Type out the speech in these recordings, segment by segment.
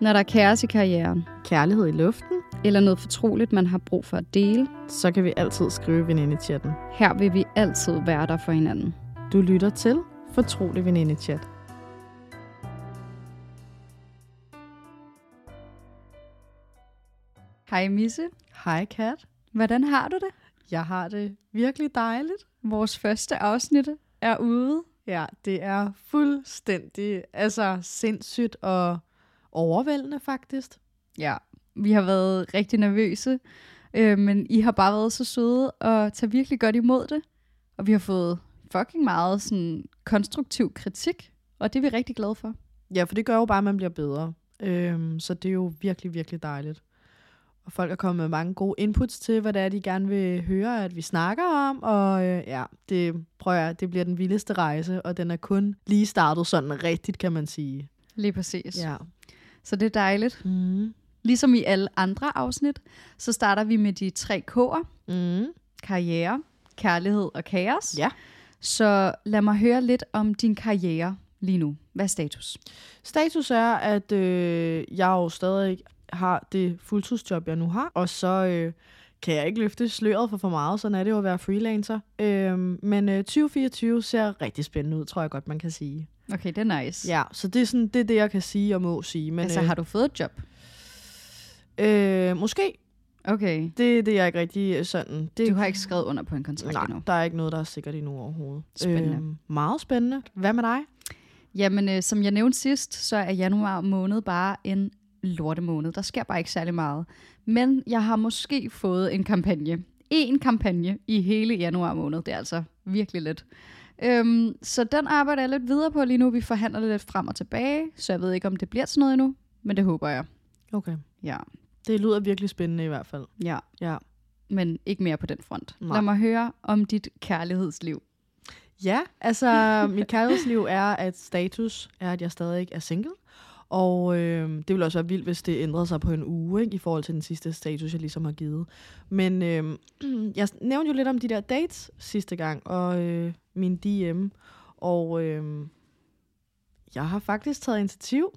Når der er kaos i karrieren, Kærlighed i luften, eller noget fortroligt, man har brug for at dele, så kan vi altid skrive veninde-chatten. her vil vi altid være der for hinanden. Du lytter til Fortrolig Veninde-chat. Hej Misse, Hej Kat. hvordan har du det? Jeg har det virkelig dejligt. Vores første afsnit er ude. Ja, det er fuldstændig altså sindssygt og overvældende faktisk. Ja, vi har været rigtig nervøse, øh, men I har bare været så søde og tager virkelig godt imod det. Og vi har fået fucking meget sådan konstruktiv kritik, og det er vi rigtig glade for. Ja, for det gør jo bare, at man bliver bedre. Øhm, så det er jo virkelig, virkelig dejligt. Og folk er kommet med mange gode inputs til, hvad det er, de gerne vil høre, at vi snakker om. Og øh, ja, det prøver jeg, det bliver den vildeste rejse, og den er kun lige startet sådan rigtigt, kan man sige. Lige præcis. Ja. Så det er dejligt. Mm. Ligesom i alle andre afsnit, så starter vi med de tre K'er. Mm. Karriere, kærlighed og kaos. Ja. Så lad mig høre lidt om din karriere lige nu. Hvad er status? Status er, at øh, jeg jo stadig har det fuldtidsjob, jeg nu har, og så øh, kan jeg ikke løfte sløret for for meget, sådan er det jo at være freelancer. Øh, men øh, 2024 ser rigtig spændende ud, tror jeg godt, man kan sige. Okay, det er nice. Ja, så det er, sådan, det, er det, jeg kan sige og må sige. Men, altså, har du fået et job? øh, måske. Okay. Det, det er jeg ikke rigtig øh, sådan. Det, Du har ikke skrevet under på en kontrakt Nej, endnu? der er ikke noget, der er sikkert endnu overhovedet. Spændende. Øh, meget spændende. Hvad med dig? Jamen, øh, som jeg nævnte sidst, så er januar måned bare en lortemåned. Der sker bare ikke særlig meget. Men jeg har måske fået en kampagne. En kampagne i hele januar måned. Det er altså virkelig lidt. Øhm, så den arbejder jeg lidt videre på lige nu. Vi forhandler lidt frem og tilbage, så jeg ved ikke, om det bliver til noget endnu. Men det håber jeg. Okay. Ja, Det lyder virkelig spændende i hvert fald. ja. Ja. Men ikke mere på den front. Nej. Lad mig høre om dit kærlighedsliv. Ja, altså mit kærlighedsliv er, at status er, at jeg stadig er single. Og øh, det ville også være vildt, hvis det ændrede sig på en uge, ikke, i forhold til den sidste status, jeg ligesom har givet. Men øh, jeg nævnte jo lidt om de der dates sidste gang, og øh, min DM. Og øh, jeg har faktisk taget initiativ.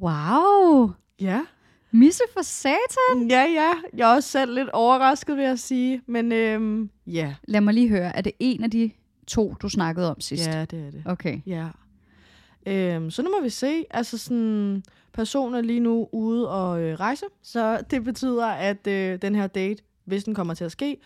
Wow! Ja. Misse for satan! Ja, ja. Jeg er også selv lidt overrasket, vil jeg sige. Men øh, ja. Lad mig lige høre, er det en af de to, du snakkede om sidst? Ja, det er det. Okay. Ja. Øhm, så nu må vi se. Altså sådan, personen er lige nu ude og øh, rejse, så det betyder, at øh, den her date, hvis den kommer til at ske,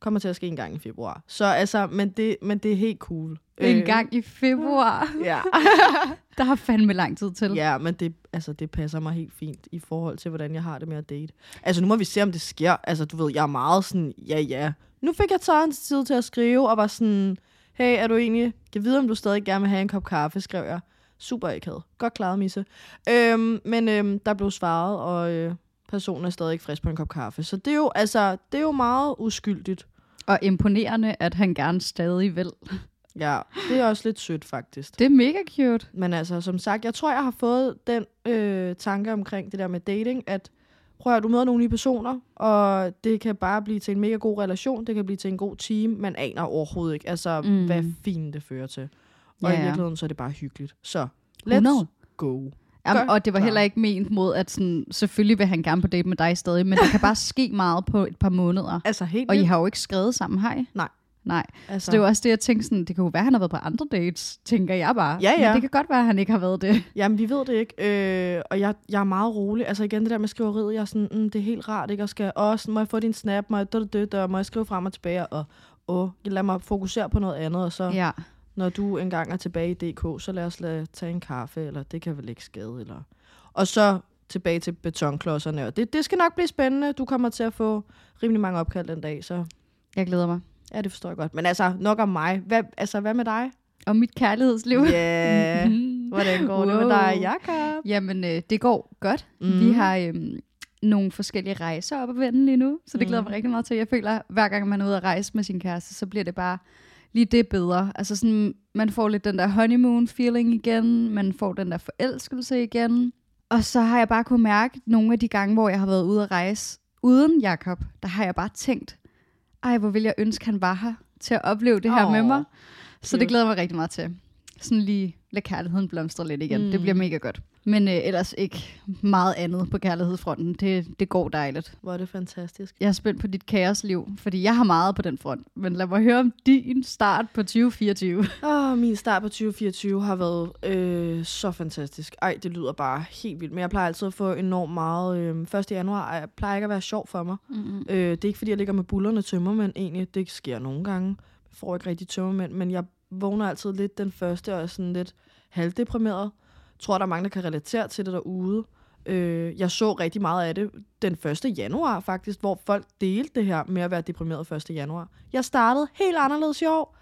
kommer til at ske en gang i februar. Så altså, men det, men det er helt cool. En gang i februar. Ja. Der har fandme lang tid til. ja, men det, altså, det passer mig helt fint i forhold til, hvordan jeg har det med at date. Altså, nu må vi se, om det sker. Altså, du ved, jeg er meget sådan, ja, ja. Nu fik jeg taget en tid til at skrive, og var sådan, hey, er du egentlig, kan vide, om du stadig gerne vil have en kop kaffe, skrev jeg. Super akavet. Godt klaret, Misse. Øhm, men øhm, der blev svaret, og øh, personen er stadig ikke frisk på en kop kaffe. Så det er jo, altså, det er jo meget uskyldigt. Og imponerende, at han gerne stadig vil. Ja, det er også lidt sødt, faktisk. Det er mega cute. Men altså, som sagt, jeg tror, jeg har fået den øh, tanke omkring det der med dating, at prøv at du møder nogle nye personer, og det kan bare blive til en mega god relation, det kan blive til en god team, man aner overhovedet ikke, altså, Mm. hvad fint det fører til. Og Ja, i ja. virkeligheden, så er det bare hyggeligt. Så, let's 100. go. Jamen, og det var heller ikke ment mod, at sådan, selvfølgelig vil han gerne på date med dig stadig, men der kan bare ske meget på et par måneder. Altså, helt Og I har jo ikke skrevet sammen, hej? Nej. Nej. altså, Så det er jo også det, jeg tænkte sådan, det kan jo være, at han har været på andre dates, tænker jeg bare. Ja, ja. Men det kan godt være, at han ikke har været det. Jamen, vi ved det ikke, øh, og jeg, jeg er meget rolig. Altså igen, det der med skriveriet, jeg er sådan, mm, det er helt rart, ikke? Og skal også, må jeg få din snap, må jeg, død, død, død, må jeg skrive frem og tilbage, og åh, lad mig fokusere på noget andet, og så... Ja. Når du engang er tilbage i DK, så lad os lade tage en kaffe, eller det kan vel ikke skade, eller... Og så tilbage til betonklodserne, og det, det skal nok blive spændende. Du kommer til at få rimelig mange opkald den dag, så Jeg glæder mig. ja, det forstår jeg godt. Men altså, nok om mig. Hvad, altså, hvad med dig? Og mit kærlighedsliv. Ja, Mhm. hvordan går det med Wow. dig, Jakob? Jamen, øh, det går godt. Mm. Mhm. Vi har øhm, nogle forskellige rejser op at vende lige nu, så det glæder Mhm. mig rigtig meget til. Jeg føler, hver gang man er ude at rejse med sin kæreste, så bliver det bare lige det bedre. Altså sådan, man får lidt den der honeymoon feeling igen, man får den der forelskelse igen. Og så har jeg bare kunne mærke nogle af de gange, hvor jeg har været ude at rejse uden Jakob, der har jeg bare tænkt, ej, hvor vil jeg ønske, han var her til at opleve det her Åh, med mig. Så det cute. glæder jeg mig rigtig meget til. sådan lige lade kærligheden blomstre lidt igen. Mm. Det bliver mega godt. Men øh, ellers ikke meget andet på kærlighedsfronten. Det, det går dejligt. Hvor er det fantastisk. Jeg er spændt på dit kaosliv, fordi jeg har meget på den front. Men lad mig høre om din start på 2024. Åh, min start på 2024 har været øh, så fantastisk. Ej, det lyder bare helt vildt. Men jeg plejer altid at få enormt meget. Øh, 1. januar jeg plejer ikke at være sjov for mig. Mm-hmm. Øh, det er ikke, fordi jeg ligger med bullerne tømmermænd egentlig. Det sker nogle gange. Jeg får ikke rigtig tømmermænd, men jeg vågner altid lidt den første og er sådan lidt halvdeprimeret tror, der er mange, der kan relatere til det derude. Øh, jeg så rigtig meget af det den 1. januar faktisk, hvor folk delte det her med at være deprimeret 1. januar. Jeg startede helt anderledes i år.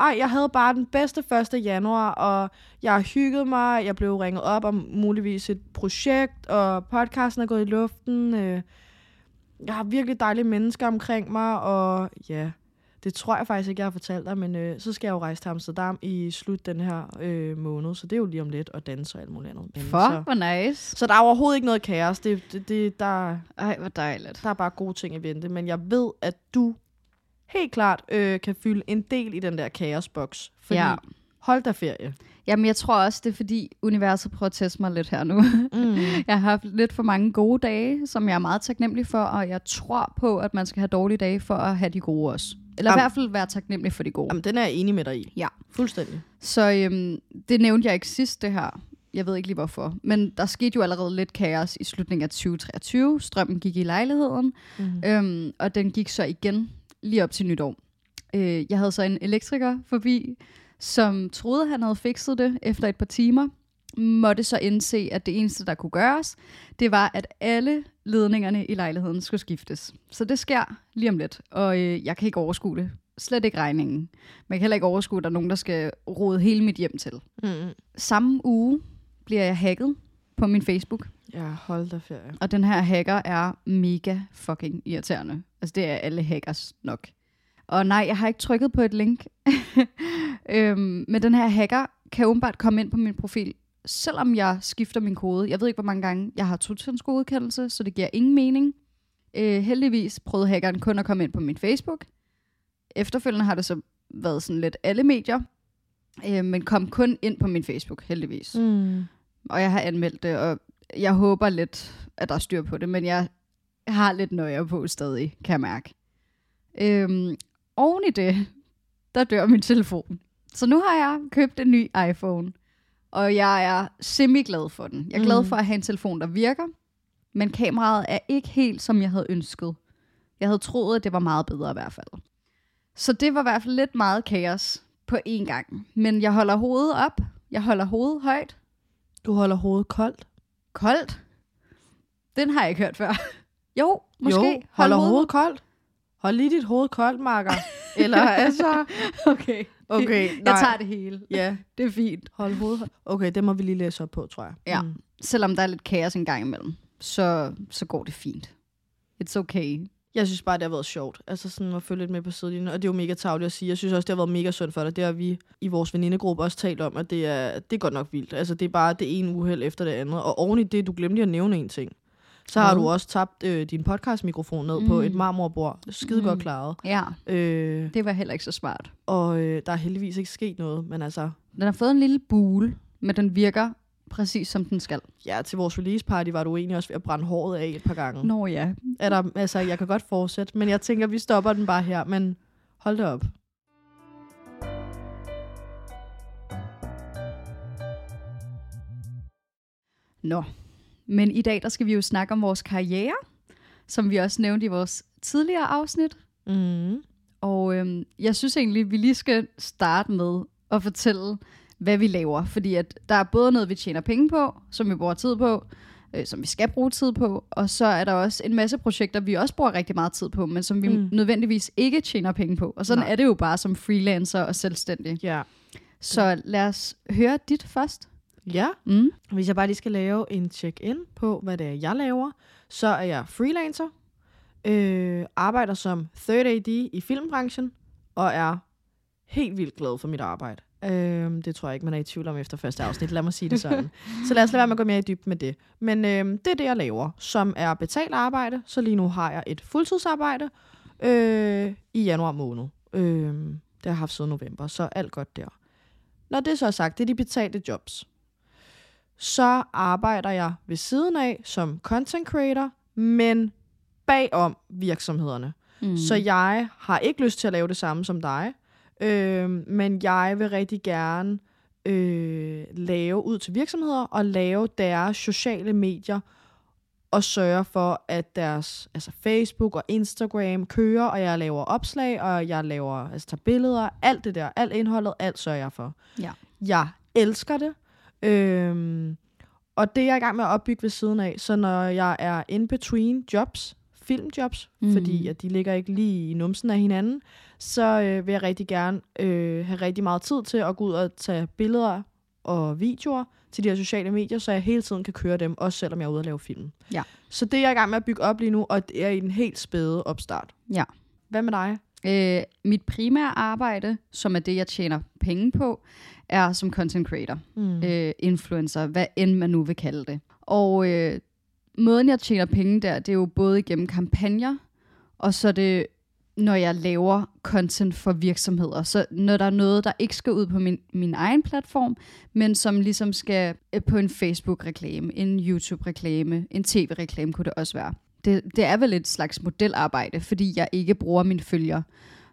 Ej, jeg havde bare den bedste 1. januar, og jeg hyggede mig. Jeg blev ringet op om muligvis et projekt, og podcasten er gået i luften. Øh, jeg har virkelig dejlige mennesker omkring mig, og ja, det tror jeg faktisk ikke, jeg har fortalt dig, men øh, så skal jeg jo rejse til Amsterdam i slut den her øh, måned, så det er jo lige om lidt, og danse og alt muligt andet. Men Fuck, så, hvor nice. så der er overhovedet ikke noget kaos. Det, det, det, der, Ej, hvor dejligt. der er bare gode ting i vente, men jeg ved, at du helt klart øh, kan fylde en del i den der kaosboks. Fordi Ja. hold da ferie. Jamen, jeg tror også, det er fordi universet prøver at teste mig lidt her nu. Mm. Jeg har haft lidt for mange gode dage, som jeg er meget taknemmelig for, og jeg tror på, at man skal have dårlige dage for at have de gode også. Eller i Jamen. hvert fald være taknemmelig for de gode. Jamen, den er jeg enig med dig i. Ja. Fuldstændig. Så øhm, det nævnte jeg ikke sidst, det her. Jeg ved ikke lige hvorfor. Men der skete jo allerede lidt kaos i slutningen af 2023. Strømmen gik i lejligheden, Mm. øhm, og den gik så igen lige op til nytår. Øh, jeg havde så en elektriker forbi, som troede, han havde fikset det efter et par timer. Måtte så indse, at det eneste, der kunne gøres, det var, at alle ledningerne i lejligheden skulle skiftes. Så det sker lige om lidt, og øh, jeg kan ikke overskue det. Slet ikke regningen. Man kan heller ikke overskue, at der er nogen, der skal rode hele mit hjem til. Mm. Samme uge bliver jeg hacket på min Facebook, Ja, hold da ferie. og den her hacker er mega fucking irriterende. Altså, det er alle hackers nok. Og nej, jeg har ikke trykket på et link. øhm, men den her hacker kan åbenbart komme ind på min profil, selvom jeg skifter min kode. Jeg ved ikke, hvor mange gange jeg har godkendelse, så det giver ingen mening. Øh, heldigvis prøvede hackeren kun at komme ind på min Facebook. Efterfølgende har det så været sådan lidt alle medier, øh, men kom kun ind på min Facebook, heldigvis Mm. og jeg har anmeldt det, og jeg håber lidt, at der er styr på det, men jeg har lidt nøje på stadig, kan jeg mærke. Øhm, oven i det, der dør min telefon. Så nu har jeg købt en ny iPhone, og jeg er semi-glad for den. Jeg er glad Mm. for at have en telefon, der virker, men kameraet er ikke helt, som jeg havde ønsket. Jeg havde troet, at det var meget bedre i hvert fald. Så det var i hvert fald lidt meget kaos på én gang. Men jeg holder hovedet op, jeg holder hovedet højt, Du holder hovedet koldt. Koldt? Den har jeg ikke hørt før. jo, måske. Jo, holder hovedet koldt. Hold lige dit hoved koldt, Marker. Eller altså... Okay. Okay, Jeg nej. tager det hele. Ja, Det er fint. hold hovedet. Okay, det må vi lige læse op på, tror jeg. Ja. Mm. Selvom der er lidt kaos en gang imellem, så, så går det fint. It's okay. Jeg synes bare, det har været sjovt. Altså sådan at følge lidt med på sidelinjen. Og det er jo mega tavligt at sige. Jeg synes også, det har været mega sundt for dig. Det har vi i vores venindegruppe også talt om, at det er, det er godt nok vildt. Altså det er bare det ene uheld efter det andet. Og oven i det, du glemte at nævne en ting. Så har Hvad? du også tabt øh, din podcastmikrofon ned mm. på Mm. et marmorbord. Skide mm. Mm. godt klaret. Ja, Øh, det var heller ikke så smart. og øh, der er heldigvis ikke sket noget. Men altså, Den har fået en lille bule, men den virker præcis som den skal. ja, til vores release party var du egentlig også ved at brænde håret af et par gange. Nå ja. Er der, altså, jeg kan godt fortsætte, men jeg tænker, vi stopper den bare her. Men hold det op. Nå. Men i dag, der skal vi jo snakke om vores karriere, som vi også nævnte i vores tidligere afsnit. Mm. Og øhm, jeg synes egentlig, vi lige skal starte med at fortælle, hvad vi laver. Fordi at der er både noget, vi tjener penge på, som vi bruger tid på, øh, som vi skal bruge tid på, og så er der også en masse projekter, vi også bruger rigtig meget tid på, men som vi Mm. nødvendigvis ikke tjener penge på. Og sådan Nej. er det jo bare som freelancer og selvstændig. Ja. Så lad os høre dit først. Ja, Mm. hvis jeg bare lige skal lave en check-in på, hvad det er, jeg laver, så er jeg freelancer, øh, arbejder som third AD i filmbranchen, og er helt vildt glad for mit arbejde. Øh, det tror jeg ikke, man er i tvivl om efter første afsnit. Lad mig sige det sådan. så lad os lade være med at gå mere i dybden med det. Men øh, det er det, jeg laver, som er betalt arbejde. Så lige nu har jeg et fuldtidsarbejde øh, i januar måned. Øh, det har jeg haft siden november, så alt godt der. når det så er sagt, det er de betalte jobs. Så arbejder jeg ved siden af som content creator, men bagom virksomhederne. Mm. Så jeg har ikke lyst til at lave det samme som dig, øh, men jeg vil rigtig gerne øh, lave ud til virksomheder og lave deres sociale medier og sørge for, at deres altså Facebook og Instagram kører, og jeg laver opslag, og jeg laver, altså tager billeder, alt det der, alt indholdet, alt sørger jeg for. Ja. Jeg elsker det. Øhm, og det er jeg i gang med at opbygge ved siden af, så når jeg er in between jobs, filmjobs, mm. fordi at de ligger ikke lige i numsen af hinanden, så øh, vil jeg rigtig gerne øh, have rigtig meget tid til at gå ud og tage billeder og videoer til de her sociale medier, så jeg hele tiden kan køre dem, også selvom jeg er ude og lave film. Ja. Så det er jeg i gang med at bygge op lige nu, og det er i den helt spæde opstart. Ja. Hvad med dig? Øh, mit primære arbejde, som er det, jeg tjener penge på, er som content creator, Mm. øh, influencer, hvad end man nu vil kalde det. Og øh, måden, jeg tjener penge der, det er jo både igennem kampagner, og så det, når jeg laver content for virksomheder. Så når der er noget, der ikke skal ud på min, min egen platform, men som ligesom skal øh, på en Facebook-reklame, en YouTube-reklame, en TV-reklame kunne det også være. Det, det er vel et slags modelarbejde, fordi jeg ikke bruger mine følger.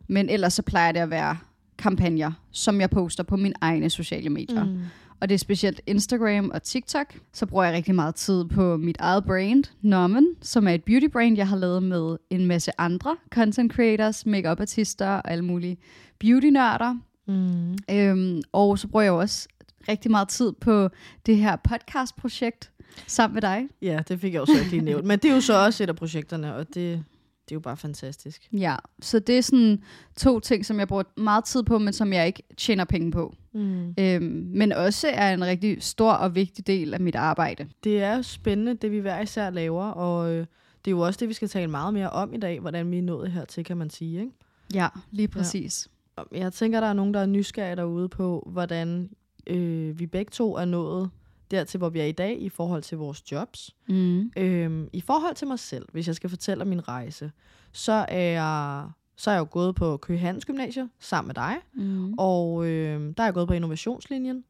Men ellers så plejer det at være kampagner, som jeg poster på mine egne sociale medier. Mm. Og det er specielt Instagram og TikTok. Så bruger jeg rigtig meget tid på mit eget brand, Norman, som er et beauty brand, jeg har lavet med en masse andre content creators, makeup artister og alle mulige beauty-nørder. Mm. Øhm, og så bruger jeg også rigtig meget tid på det her podcast-projekt sammen med dig. Ja, det fik jeg jo så ikke lige nævnt. Men det er jo så også et af projekterne, og det, det er jo bare fantastisk. Ja, så det er sådan to ting, som jeg bruger meget tid på, men som jeg ikke tjener penge på. Mm. Øhm, men også er en rigtig stor og vigtig del af mit arbejde. Det er spændende, det vi hver især laver, og øh, det er jo også det, vi skal tale meget mere om i dag, hvordan vi er nået hertil, kan man sige. Ikke? Ja, lige præcis. Og Jeg tænker, der er nogen, der er nysgerrige derude på, hvordan øh, vi begge to er nået dertil, hvor vi er i dag, i forhold til vores jobs. Mm. Øhm, I forhold til mig selv, hvis jeg skal fortælle om min rejse, så er jeg, så er jeg jo gået på Køge Handels Gymnasium sammen med dig, Mm. og øh, der er jeg gået på innovationslinjen,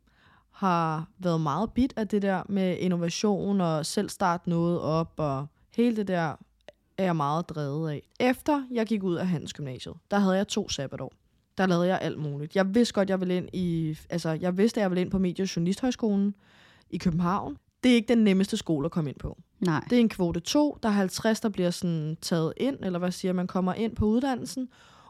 har været meget bit af det der med innovation og selv starte noget op, og hele det der er jeg meget drevet af. Efter jeg gik ud af Handelsgymnasiet, der havde jeg to sabbatår. Der lavede jeg alt muligt. Jeg vidste godt, jeg ville ind i, altså jeg vidste, at jeg ville ind på Medie- og Journalisthøjskolen i København. Det er ikke den nemmeste skole at komme ind på. Nej. Det er en kvote 2. Der er 50, der bliver sådan taget ind, eller hvad siger man, kommer ind på uddannelsen.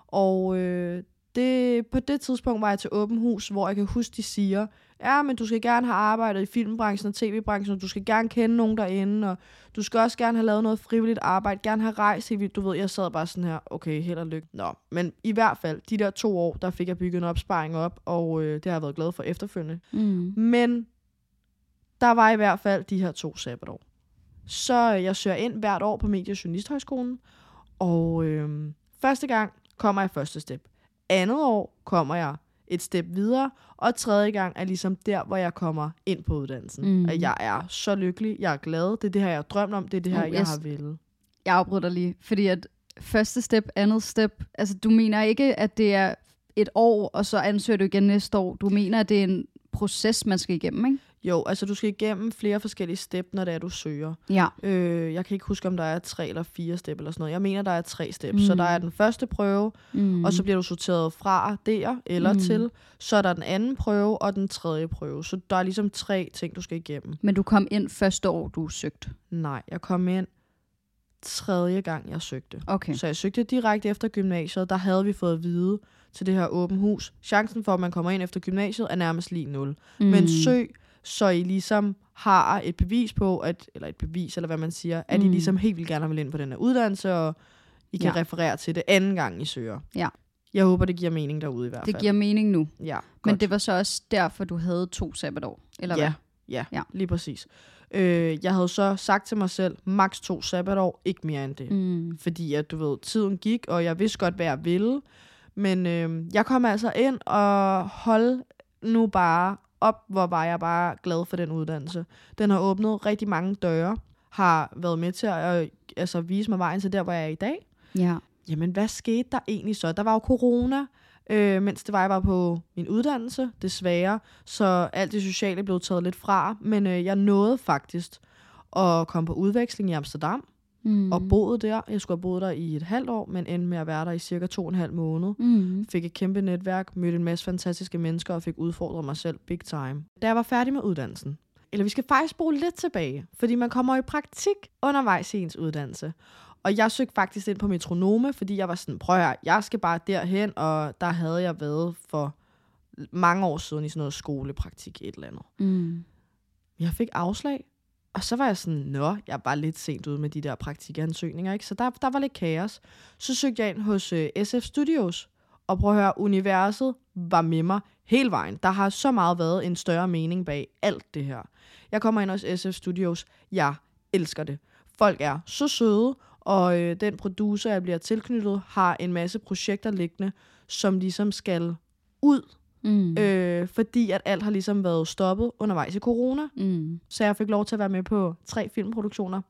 Og øh, det, på det tidspunkt var jeg til åben hus, hvor jeg kan huske, de siger, ja, men du skal gerne have arbejdet i filmbranchen og tv-branchen, og du skal gerne kende nogen derinde, og du skal også gerne have lavet noget frivilligt arbejde, gerne have rejst helt. Du ved, jeg sad bare sådan her, okay, held og lykke. Nå, men i hvert fald, de der to år, der fik jeg bygget en opsparing op, og øh, det har jeg været glad for efterfølgende. Mm. Men der var i hvert fald de her to sabbatår. Så øh, jeg søger ind hvert år på Medie- og Journalisthøjskolen, og øh, første gang kommer jeg første step. Andet år kommer jeg et step videre, og tredje gang er ligesom der, hvor jeg kommer ind på uddannelsen. Mm. Og jeg er så lykkelig, jeg er glad, det er det her, jeg har drømt om, det er det her, Oh, jeg yes. har ville. Jeg afbryder lige, fordi at første step, andet step, altså du mener ikke, at det er et år, og så ansøger du igen næste år. Du mener, at det er en proces, man skal igennem, ikke? Jo, altså du skal igennem flere forskellige step, når det er, du søger. Ja. Øh, jeg kan ikke huske, om der er tre eller fire step eller sådan noget. Jeg mener, der er tre step. Mm. Så Mm. der er den første prøve, Mm. og så bliver du sorteret fra der eller Mm. mm. til. Så er der den anden prøve og den tredje prøve. Så der er ligesom tre ting, du skal igennem. Men du kom ind første år, du søgte. Nej, jeg kom ind tredje gang, jeg søgte. Okay. Så jeg søgte direkte efter gymnasiet. Der havde vi fået at vide til det her åben hus. Chancen for, at man kommer ind efter gymnasiet, er nærmest lige 0. Mm. Men søg, så I ligesom har et bevis på, at, eller et bevis, eller hvad man siger, at mm. I ligesom helt vildt gerne vil ind på den her uddannelse, og I kan Ja. referere til det anden gang, I søger. Ja. Jeg håber, det giver mening derude i hvert fald. Det giver mening nu. Ja, Men godt. det var så også derfor, du havde to sabbatår, eller ja, hvad? ja, Ja. ja, lige præcis. Øh, jeg havde så sagt til mig selv, maks to sabbatår, ikke mere end det. Mm. Fordi at, du ved, tiden gik, og jeg vidste godt, hvad jeg ville. Men øh, jeg kom altså ind og hold nu bare op, hvor var jeg bare glad for den uddannelse. Den har åbnet rigtig mange døre, har været med til at øh, altså, vise mig vejen til der, hvor jeg er i dag. Ja. Jamen, hvad skete der egentlig så? Der var jo corona. øh, mens det var, jeg var på min uddannelse, desværre. Så alt det sociale blev taget lidt fra, men øh, jeg nåede faktisk at komme på udveksling i Amsterdam, Mm. og boede der. Jeg skulle have boet der i et halvt år, men endte med at være der i cirka to og en halv måned. Mm. Fik et kæmpe netværk, mødte en masse fantastiske mennesker og fik udfordret mig selv big time. Da jeg var færdig med uddannelsen, eller vi skal faktisk spole lidt tilbage, fordi man kommer i praktik undervejs i ens uddannelse. Og jeg søgte faktisk ind på metronome, fordi jeg var sådan, prøv at jeg skal bare derhen, og der havde jeg været for mange år siden i sådan noget skolepraktik et eller andet. Mm. Jeg fik afslag, og så var jeg sådan, nå, jeg er bare lidt sent ude med de der praktikansøgninger, ikke? Så der, der var lidt kaos. Så søgte jeg ind hos øh, SF Studios, og prøv at høre, universet var med mig hele vejen. Der har så meget været en større mening bag alt det her. Jeg kommer ind hos SF Studios, jeg elsker det. Folk er så søde, og øh, den producer, jeg bliver tilknyttet, har en masse projekter liggende, som ligesom skal ud, Mm. øh, fordi at alt har ligesom været stoppet undervejs i corona. Mm. Så jeg fik lov til at være med på tre filmproduktioner,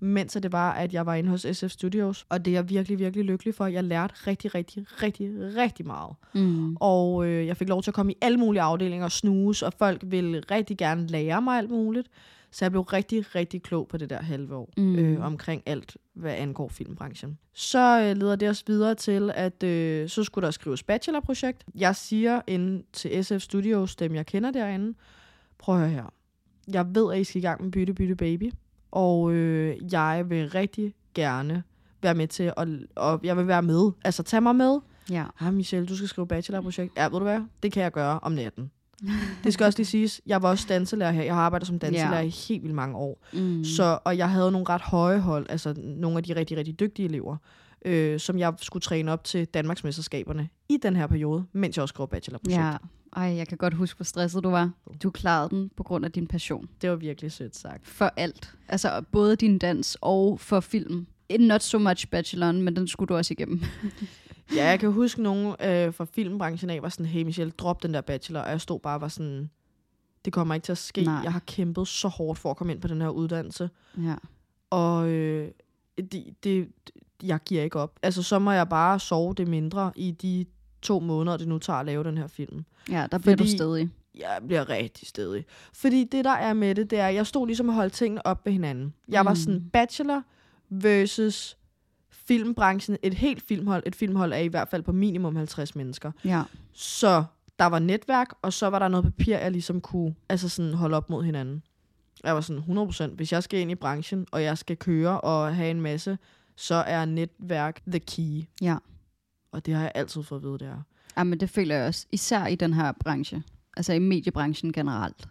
mens det var, at jeg var inde hos SF Studios. Og det er jeg virkelig, virkelig lykkelig for. Jeg lærte rigtig, rigtig, rigtig, rigtig meget. Mm. Og øh, jeg fik lov til at komme i alle mulige afdelinger og snuse, og folk ville rigtig gerne lære mig alt muligt. Så jeg blev rigtig, rigtig klog på det der halve år Mm. øh, omkring alt, hvad angår filmbranchen. Så øh, leder det os videre til, at øh, så skulle der skrives bachelorprojekt. Jeg siger ind til SF Studios, dem jeg kender derinde, prøv at høre her. Jeg ved, at I skal i gang med Bytte Bytte Baby, og øh, jeg vil rigtig gerne være med til, at, og jeg vil være med. Altså, tag mig med. Ja. Ah, Michelle, du skal skrive bachelorprojekt. Ja, ved du hvad? Det kan jeg gøre om natten. Det skal også lige siges, jeg var også danselærer her. Jeg har arbejdet som danselærer Ja. i helt vildt mange år. Mm. Så, og jeg havde nogle ret høje hold, altså nogle af de rigtig, rigtig dygtige elever, øh, som jeg skulle træne op til Danmarksmesterskaberne i den her periode, mens jeg også skrev bachelorprojekt. Ja. Ej, jeg kan godt huske, hvor stresset du var. Du klarede den på grund af din passion. Det var virkelig sødt sagt. For alt. Altså både din dans og for film. Not so much bacheloren, men den skulle du også igennem. Ja, jeg kan huske nogen øh, fra filmbranchen af var sådan, hey Michelle, drop den der bachelor, og jeg stod bare og var sådan, det kommer ikke til at ske. Nej. Jeg har kæmpet så hårdt for at komme ind på den her uddannelse, Ja. og øh, det, det, jeg giver ikke op. Altså, så må jeg bare sove det mindre i de to måneder, det nu tager at lave den her film. Ja, der bliver du Fordi- stedig. Jeg bliver rigtig stedig. Fordi det, der er med det, det er, at jeg stod ligesom og holdt tingene op ved hinanden. Jeg var Mm. sådan bachelor versus filmbranchen. Et helt filmhold. Et filmhold er i hvert fald på minimum 50 mennesker. Ja. Så der var netværk, og så var der noget papir, jeg ligesom kunne altså sådan holde op mod hinanden. Jeg var sådan 100%, hvis jeg skal ind i branchen, og jeg skal køre og have en masse, så er netværk the key. Ja. Og det har jeg altid fået at vide, det er. Ja, men det føler jeg også. Især i den her branche. Altså i mediebranchen generelt.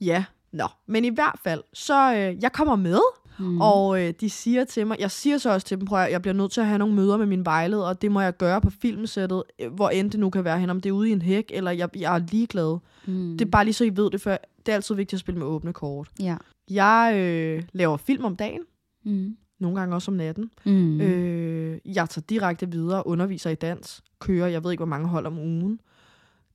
Ja, nå. Men i hvert fald, så øh, jeg kommer med, Mm. mm. og øh, de siger til mig, jeg siger så også til dem, prøv at, jeg bliver nødt til at have nogle møder med min vejleder, og det må jeg gøre på filmsættet, øh, hvor end det nu kan være hen, om det er ude i en hæk, eller jeg, jeg er ligeglad. mm. Det er bare lige så I ved det, for det er altid vigtigt at spille med åbne kort. Ja. Jeg øh, laver film om dagen, Mm. nogle gange også om natten. Mm. Mm. Øh, jeg tager direkte videre, underviser i dans, kører, jeg ved ikke, hvor mange hold om ugen.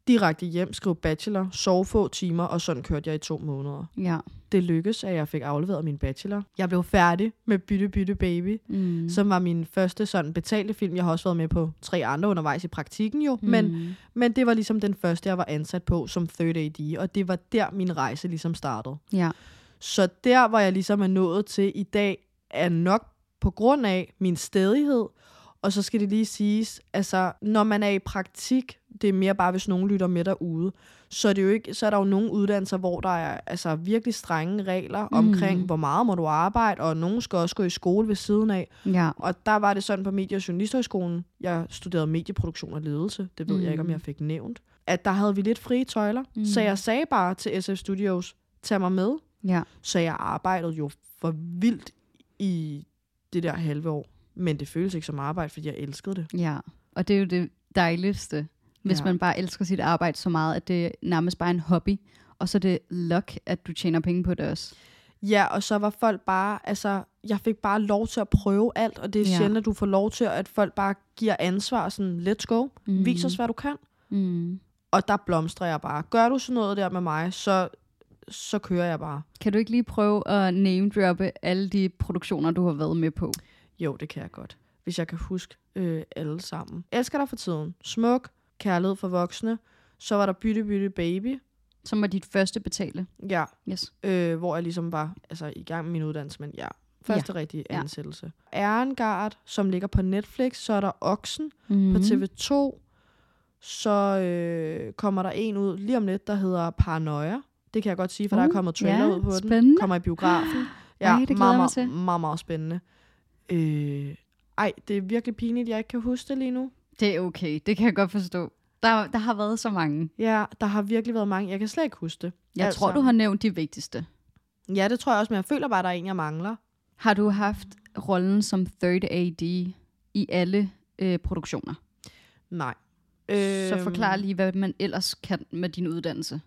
Direkte hjem, skriver bachelor, sove få timer, og sådan kørte jeg i to måneder. Ja. Det lykkedes, at jeg fik afleveret min bachelor. Jeg blev færdig med Bytte Bytte Baby, Mm. som var min første sådan betalte film. Jeg har også været med på tre andre undervejs i praktikken jo, mm. men, men det var ligesom den første, jeg var ansat på som third AD, og det var der, min rejse ligesom startede. Ja. Så der, hvor jeg ligesom er nået til i dag, er nok på grund af min stedighed, og så skal det lige siges, altså, når man er i praktik, det er mere bare, hvis nogen lytter med derude, så er, det jo ikke, så er der jo nogle uddannelser, hvor der er altså, virkelig strenge regler Mm. omkring, hvor meget må du arbejde, og nogen skal også gå i skole ved siden af. Ja. Og der var det sådan på Medie- og Journalisthøjskolen, jeg studerede medieproduktion og ledelse, det ved mm. jeg ikke, om Mm. jeg fik nævnt, at der havde vi lidt frie tøjler, mm. så jeg sagde bare til SF Studios, tag mig med, Ja. så jeg arbejdede jo for vildt i det der halve år. Men det føles ikke som arbejde, fordi jeg elskede det. Ja. Og det er jo det dejligste, hvis Ja. man bare elsker sit arbejde så meget, at det er nærmest bare en hobby. Og så er det luck, at du tjener penge på det også. Ja, og så var folk bare, altså, jeg fik bare lov til at prøve alt, og det er Ja. sjældent, at du får lov til, at folk bare giver ansvar, sådan, let's go, Mm. mm. vis os, hvad du kan. Mm. Og der blomstrer jeg bare. Gør du sådan noget der med mig, så, så kører jeg bare. Kan du ikke lige prøve at name-droppe alle de produktioner, du har været med på? Jo, det kan jeg godt. Hvis jeg kan huske øh, alle sammen. Elsker dig for tiden. Smuk. Kærlighed for voksne. Så var der Bytte Bytte Baby. Som var dit første betale. Ja, Yes. øh, hvor jeg ligesom var altså, i gang med min uddannelse, men ja, første ja. rigtige Ja. ansættelse. Erengard, som ligger på Netflix, så er der Oksen Mm-hmm. på TV2. Så øh, kommer der en ud lige om lidt, der hedder Paranoia. Det kan jeg godt sige, for uh, der er Uh, kommet trailer ja, ud på den. spændende. Kommer i biografen. Ja, Ej, det meget, mig meget, til. meget, meget spændende. Øh, ej, det er virkelig pinligt, jeg ikke kan huske det lige nu. Det er okay, det kan jeg godt forstå. Der, der har været så mange. Ja, der har virkelig været mange. Jeg kan slet ikke huske det. Jeg altså. tror, du har nævnt de vigtigste. Ja, det tror jeg også, men jeg føler bare, at der er en, jeg mangler. Har du haft rollen som third AD i alle øh, produktioner? Nej. Så Øhm, forklar lige, hvad man ellers kan med din uddannelse.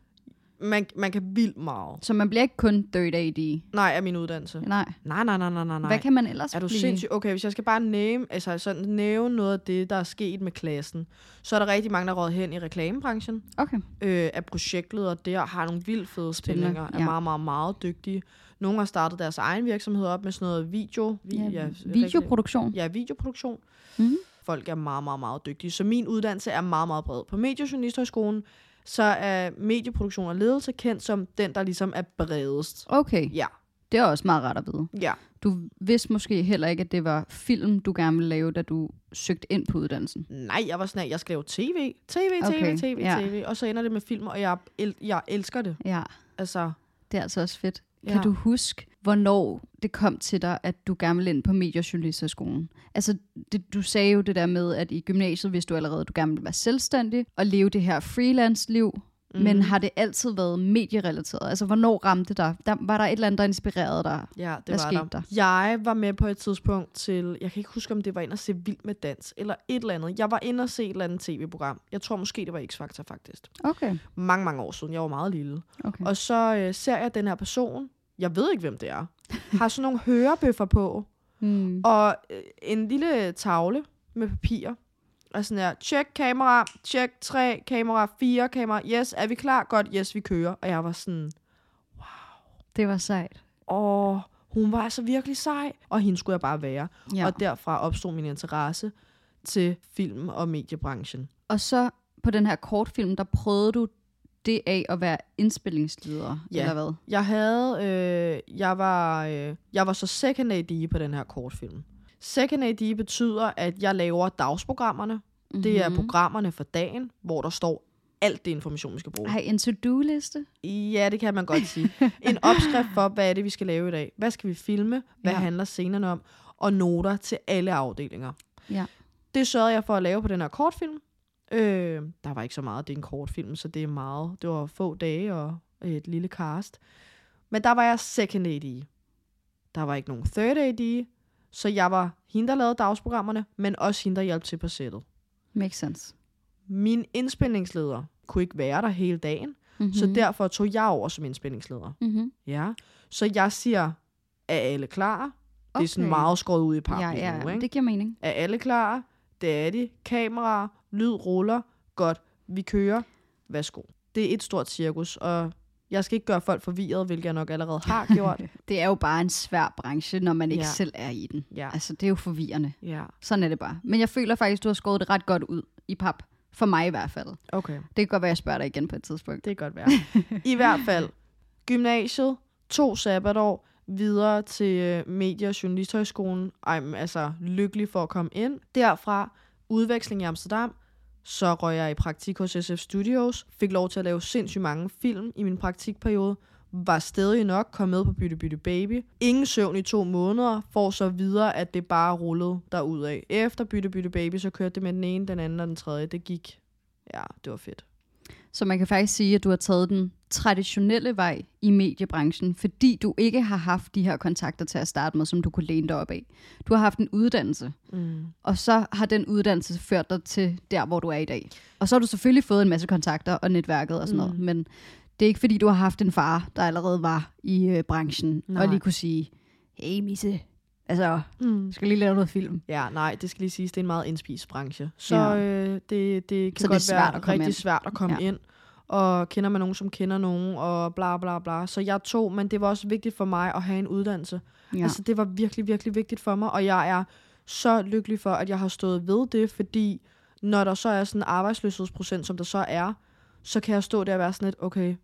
Man, man kan vildt meget. Så man bliver ikke kun third AD. Nej, af min uddannelse. Nej. Nej, nej, nej, nej, nej. Hvad kan man ellers Er du blive? sindssyg? Okay, hvis jeg skal bare nævne, altså sådan, nævne noget af det, der er sket med klassen, så er der rigtig mange, der er røget hen i reklamebranchen. Okay. Øh, er projektleder der, har nogle vildt fede Spændende, stillinger, er ja. meget, meget, meget dygtige. Nogle har startet deres egen virksomhed op med sådan noget video. Vi, Ja, videoproduktion. Ja, videoproduktion. Mhm. Folk er meget, meget, meget dygtige. Så min uddannelse er meget, meget bred. På Mediejournalisthøjskolen, så er medieproduktion og ledelse kendt som den, der ligesom er bredest. Okay, Ja, det er også meget rart at vide. ja. Du vidste måske heller ikke, at det var film, du gerne ville lave, da du søgte ind på uddannelsen. Nej, jeg var sådan, at jeg skal lave tv, tv, tv, Okay, tv, ja. tv, og så ender det med film, og jeg, el- jeg elsker det. Ja, Altså, det er altså også fedt. Kan Ja. du huske, hvornår det kom til dig, at du gerne ville ind på mediejournalisterskolen? Altså, det, du sagde jo det der med, at i gymnasiet vidste du allerede, at du gerne ville være selvstændig og leve det her freelance-liv. Mm. Men har det altid været medierelateret? Altså, hvornår ramte dig? Der, var der et eller andet, der inspirerede dig? ja, det Hvad var skete der. der? Jeg var med på et tidspunkt til, jeg kan ikke huske, om det var ind at se Vild med Dans, eller et eller andet. Jeg var inde og se et eller andet tv-program. Jeg tror måske, det var X-Factor faktisk. Okay. Mange, mange år siden. Jeg var meget lille. okay. Og så øh, ser jeg den her person. Jeg ved ikke, hvem det er. Har sådan nogle hørebøffer på. Hmm. Og øh, en lille tavle med papir. Og sådan her, check kamera, check 3, kamera 4, kamera, yes, er vi klar? Godt, yes, vi kører. Og jeg var sådan, Det var sejt. åh, hun var altså virkelig sej. Og hende skulle jeg bare være. Ja. Og derfra opstod min interesse til film- og mediebranchen. Og så på den her kortfilm, der prøvede du det af at være indspillingsleder, Ja. eller hvad? Jeg havde, øh, jeg var, øh, jeg var så second AD på den her kortfilm. Second AD betyder, at jeg laver dagsprogrammerne. Mm-hmm. Det er programmerne for dagen, hvor der står alt det information, vi skal bruge. Har en to-do-liste? Ja, det kan man godt sige. En opskrift for, hvad er det, vi skal lave i dag. Hvad skal vi filme? Hvad ja. handler scenerne om? Og noter til alle afdelinger. Ja. Det sørgede jeg for at lave på den her kortfilm. Øh, der var ikke så meget, det er en kortfilm, så det er meget. Det var få dage og et lille cast. Men der var jeg second AD. Der var ikke nogen third AD. Så jeg var hende, der lavede dagsprogrammerne, men også hende, der hjalp til på sættet. Makes sense. Min indspændingsleder kunne ikke være der hele dagen, Mm-hmm. så derfor tog jeg over som indspændingsleder. Mm-hmm. Ja. Så jeg siger, er alle klar? Okay. Det er sådan meget skåret ud i pap Ja, ja, nu, ikke? det giver mening. Er alle klar? Det er de. Kamera, lyd ruller. Godt. Vi kører. Værsgo. Det er et stort cirkus, og jeg skal ikke gøre folk forvirret, hvilket jeg nok allerede har gjort. Det er jo bare en svær branche, når man ikke Ja. selv er i den. Ja. Altså, det er jo forvirrende. Ja, Sådan er det bare. Men jeg føler faktisk, du har skåret det ret godt ud i pap. For mig i hvert fald. okay. Det kan godt være, jeg spørger dig igen på et tidspunkt. Det kan godt være. I hvert fald, gymnasiet, to sabbatår, videre til øh, Medie- og Journalisthøjskolen. Ej, men altså, lykkelig for at komme ind. Derfra, udveksling i Amsterdam. Så røg jeg i praktik hos SF Studios. Fik lov til at lave sindssygt mange film i min praktikperiode. Var stadig nok, kom med på Bytte Bytte Baby. Ingen søvn i to måneder, får så videre, at det bare rullede derudad. Efter Bytte Bytte Baby, så kørte det med den ene, den anden og den tredje. Det gik. Ja, det var fedt. Så man kan faktisk sige, at du har taget den traditionelle vej i mediebranchen, fordi du ikke har haft de her kontakter til at starte med, som du kunne læne dig op af. Du har haft en uddannelse, Mm. og så har den uddannelse ført dig til der, hvor du er i dag. Og så har du selvfølgelig fået en masse kontakter og netværket og sådan noget, Mm. men det er ikke fordi, du har haft en far, der allerede var i øh, branchen, Nej. og lige kunne sige, hey Misse, altså, Mm. skal lige lave noget film. Ja, nej, det skal lige siges, det er en meget indspist branche. Så Ja. øh, det, det kan Så det er godt svært være at komme rigtig ind. svært at komme Ja. ind. Og kender man nogen, som kender nogen, og bla bla bla. Så jeg tog, men det var også vigtigt for mig at have en uddannelse. Ja. Altså, det var virkelig, virkelig vigtigt for mig, og jeg er så lykkelig for, at jeg har stået ved det, fordi når der så er sådan en arbejdsløshedsprocent, som der så er, så kan jeg stå der og være sådan lidt, okay,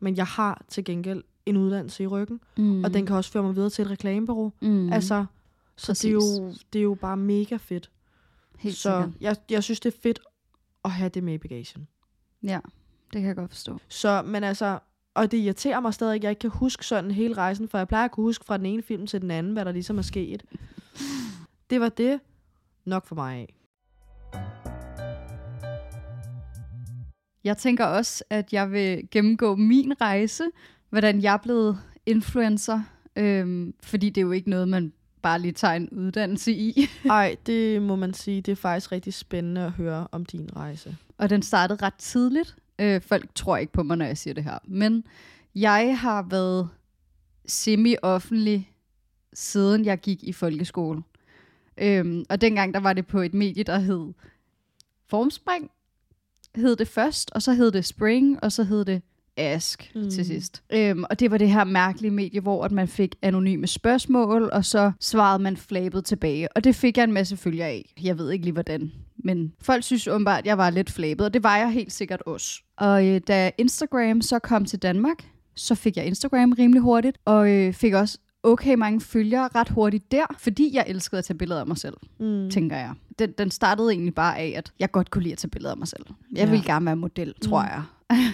men jeg har til gengæld en uddannelse i ryggen, Mm. og den kan også føre mig videre til et reklamebureau. mm. Altså, så det er, jo, det er jo bare mega fedt. Helt så sikkert. jeg, jeg synes, det er fedt at have det med i bagagen. Ja, det kan jeg godt forstå. Så, men altså, og det irriterer mig stadig, at jeg ikke kan huske sådan hele rejsen, for jeg plejer at kunne huske fra den ene film til den anden, hvad der ligesom er sket. Det var det nok for mig af. Jeg tænker også, at jeg vil gennemgå min rejse, hvordan jeg er blevet influencer, øhm, fordi det er jo ikke noget, man bare lige tager en uddannelse i. Ej, det må man sige, det er faktisk rigtig spændende at høre om din rejse. Og den startede ret tidligt. Øh, folk tror ikke på mig, når jeg siger det her. Men jeg har været semi-offentlig, siden jeg gik i folkeskole. Øhm, og dengang, der var det på et medie, der hed Formspring, hed det først, og så hed det Spring, og så hed det Ask mm. Til sidst. Øhm, og det var det her mærkelige medie, hvor at man fik anonyme spørgsmål, og så svarede man flabet tilbage. Og det fik jeg en masse følger af. Jeg ved ikke lige hvordan. Men folk synes åbenbart, at jeg var lidt flabet, og det var jeg helt sikkert også. Og øh, da Instagram så kom til Danmark, så fik jeg Instagram rimelig hurtigt, og øh, fik også okay mange følgere ret hurtigt der, fordi jeg elskede at tage billeder af mig selv, Mm. tænker jeg. Den, den startede egentlig bare af, at jeg godt kunne lide at tage billeder af mig selv. Jeg Ja. ville gerne være model, tror Mm. jeg.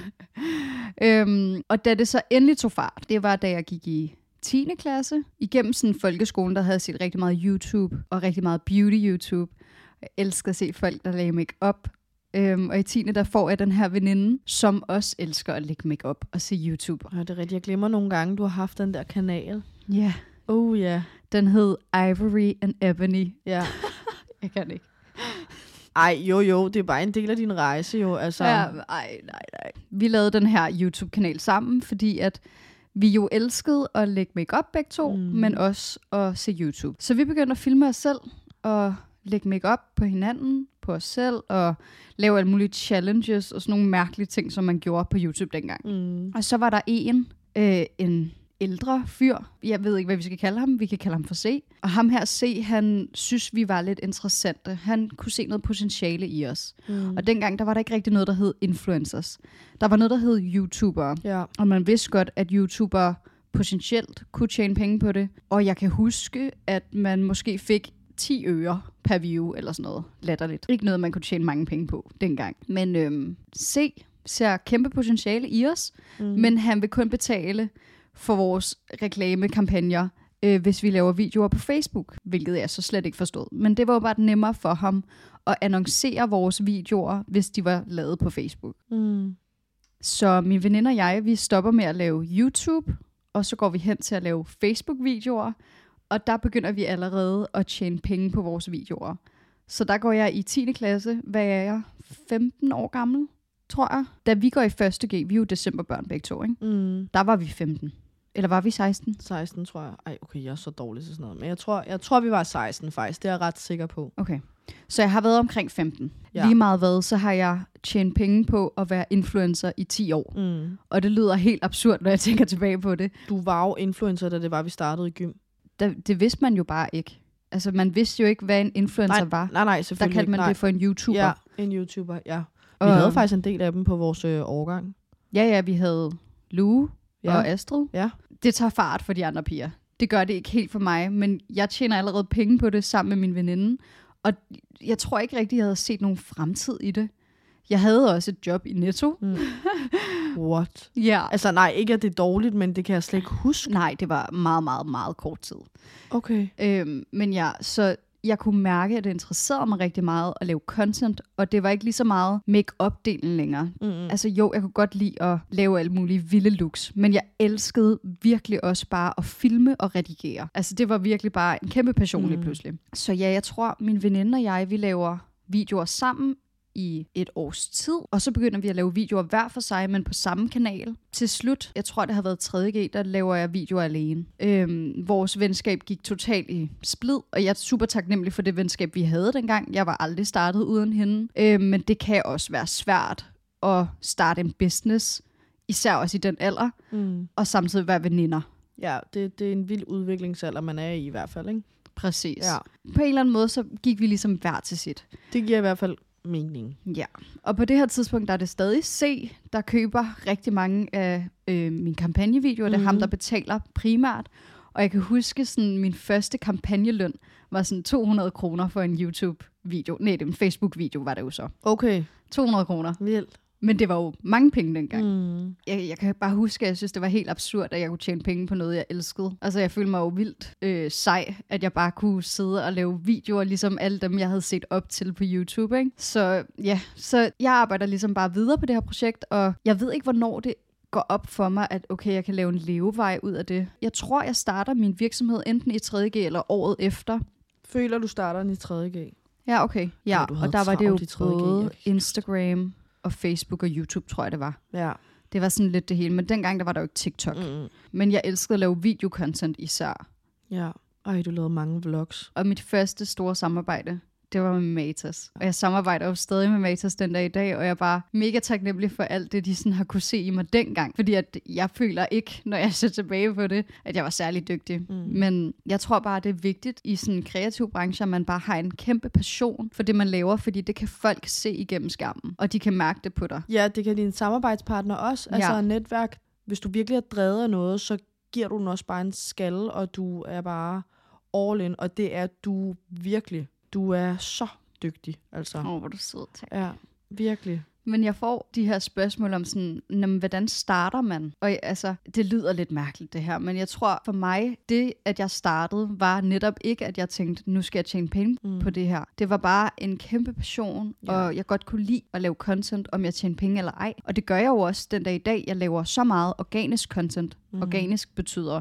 øhm, og da det så endelig tog fart, det var da jeg gik i 10. klasse. Igennem sådan folkeskolen, der havde set rigtig meget YouTube, og rigtig meget beauty-YouTube. Jeg elsker at se folk, der lagde make-up. Øhm, og i 10. der får jeg den her veninde, som også elsker at lægge make-up og se YouTube. Ja, det er rigtigt. Jeg glemmer nogle gange, du har haft den der kanal. Ja, yeah. Oh ja. Yeah. den hed Ivory and Ebony. Ja. Jeg kan ikke. Ej, jo jo, det er bare en del af din rejse jo. Altså, Ja, ej, nej, nej. Vi lavede den her YouTube-kanal sammen, fordi at vi jo elskede at lægge makeup begge to. Mm. men også at se YouTube. Så vi begyndte at filme os selv og lægge makeup på hinanden, på os selv, og lave alle mulige challenges og sådan nogle mærkelige ting, som man gjorde på YouTube dengang. Mm. Og så var der en, øh, en ældre fyr. Jeg ved ikke, hvad vi skal kalde ham. Vi kan kalde ham for C. Og ham her C, han synes, vi var lidt interessante. Han kunne se noget potentiale i os. Mm. Og dengang, der var der ikke rigtig noget, der hed influencers. Der var noget, der hed YouTubere. Ja. Og man vidste godt, at YouTubere potentielt kunne tjene penge på det. Og jeg kan huske, at man måske fik 10 øre per view eller sådan noget. Latterligt. Ikke noget, man kunne tjene mange penge på dengang. Men øhm, C ser kæmpe potentiale i os, Mm. men han vil kun betale for vores reklamekampagner, øh, hvis vi laver videoer på Facebook, hvilket jeg så slet ikke forstod. Men det var jo bare nemmere for ham at annoncere vores videoer, hvis de var lavet på Facebook. Mm. Så min veninde og jeg, vi stopper med at lave YouTube, og så går vi hen til at lave Facebook-videoer, og der begynder vi allerede at tjene penge på vores videoer. Så der går jeg i 10. klasse, hvad er jeg, 15 år gammel, tror jeg. Da vi går i 1. G, vi er jo decemberbørn begge to, ikke? Mm. Der var vi 15. Eller var vi 16? 16, tror jeg. Ej, okay, jeg er så dårlig til sådan noget. Men jeg tror, jeg tror vi var 16 faktisk. Det er jeg ret sikker på. Okay. Så jeg har været omkring 15. Ja. Lige meget hvad, så har jeg tjent penge på at være influencer i 10 år. Mm. Og det lyder helt absurd, når jeg tænker tilbage på det. Du var jo influencer, da det var, vi startede i gym. Da, det vidste man jo bare ikke. Altså, man vidste jo ikke, hvad en influencer nej, var. nej, nej, Der selvfølgelig kaldte man ikke. det for en YouTuber. Ja, en YouTuber, ja. Vi Og- havde faktisk en del af dem på vores øh, årgang. Ja, ja, vi havde Lue ja. Ja. og Astrid. Ja. Det tager fart for de andre piger. Det gør det ikke helt for mig, men jeg tjener allerede penge på det sammen med min veninde. Og jeg tror ikke rigtig, jeg havde set nogen fremtid i det. Jeg havde også et job i Netto. Mm. What? Ja. Altså nej, ikke at det er dårligt, men det kan jeg slet ikke huske. Nej, det var meget, meget, meget kort tid. Okay. Øhm, men ja, så jeg kunne mærke, at det interesserede mig rigtig meget at lave content, og det var ikke lige så meget make-up-delen længere. Mm. Altså jo, jeg kunne godt lide at lave alle mulige vilde looks, men jeg elskede virkelig også bare at filme og redigere. Altså det var virkelig bare en kæmpe passion lige Mm. pludselig. Så ja, jeg tror, min veninde og jeg, vi laver videoer sammen i et års tid, og så begynder vi at lave videoer hver for sig, men på samme kanal. Til slut, jeg tror det har været 3.G, der laver jeg videoer alene. Øhm, vores venskab gik totalt i splid, og jeg er super taknemmelig for det venskab, vi havde dengang. Jeg var aldrig startet uden hende, øhm, men det kan også være svært at starte en business, især også i den alder, Mm. og samtidig være veninder. Ja, det, det er en vild udviklingsalder, man er i i hvert fald, ikke? Præcis. Ja. På en eller anden måde, så gik vi ligesom hver til sit. Det giver i hvert fald mening. Ja, og på det her tidspunkt, der er det stadig C, der køber rigtig mange af øh, mine kampagnevideoer. Det er ham, Mhm. der betaler primært. Og jeg kan huske, sådan min første kampagneløn var sådan 200 kroner for en YouTube-video. Nej, det er en Facebook-video, var det jo så. Okay, 200 kroner. vildt. Men det var jo mange penge dengang. Mm. Jeg, jeg kan bare huske, at jeg synes, det var helt absurd, at jeg kunne tjene penge på noget, jeg elskede. Altså, jeg følte mig jo vildt øh, sej, at jeg bare kunne sidde og lave videoer, ligesom alle dem, jeg havde set op til på YouTube. Ikke? Så ja, så jeg arbejder ligesom bare videre på det her projekt, og jeg ved ikke, hvornår det går op for mig, at okay, jeg kan lave en levevej ud af det. Jeg tror, jeg starter min virksomhed enten i 3.G eller året efter. Føler, du starter den i 3.G? Ja, okay. Ja, og der var det jo travlt i 3.G, jeg både Instagram og Facebook og YouTube, tror jeg det var. Ja. Det var sådan lidt det hele, men dengang der var der jo ikke TikTok. Mm. Men jeg elskede at lave videocontent især. Ja. Ej, du lavede mange vlogs. Og mit første store samarbejde, det var med Matas. Og jeg samarbejder jo stadig med Matas den dag i dag, og jeg er bare mega taknemmelig for alt det, de sådan har kunne se i mig dengang. Fordi at jeg føler ikke, når jeg ser tilbage på det, at jeg var særlig dygtig. Mm. Men jeg tror bare, det er vigtigt i sådan en kreativ branche, at man bare har en kæmpe passion for det, man laver, fordi det kan folk se igennem skærmen, og de kan mærke det på dig. Ja, det kan dine samarbejdspartner også. Ja. Altså netværk. Hvis du virkelig er drevet af noget, så giver du den også bare en skalle, og du er bare all in. Og det er du virkelig. Du er så dygtig, altså. Åh, oh, hvor du sød, tak. Ja, virkelig. Men jeg får de her spørgsmål om sådan, "Nå, men hvordan starter man? Og altså, det lyder lidt mærkeligt det her, men jeg tror for mig, det at jeg startede, var netop ikke, at jeg tænkte, nu skal jeg tjene penge mm. på det her. Det var bare en kæmpe passion, ja. og jeg godt kunne lide at lave content, om jeg tjener penge eller ej. Og det gør jeg jo også den dag i dag. Jeg laver så meget organisk content. Mm. Organisk betyder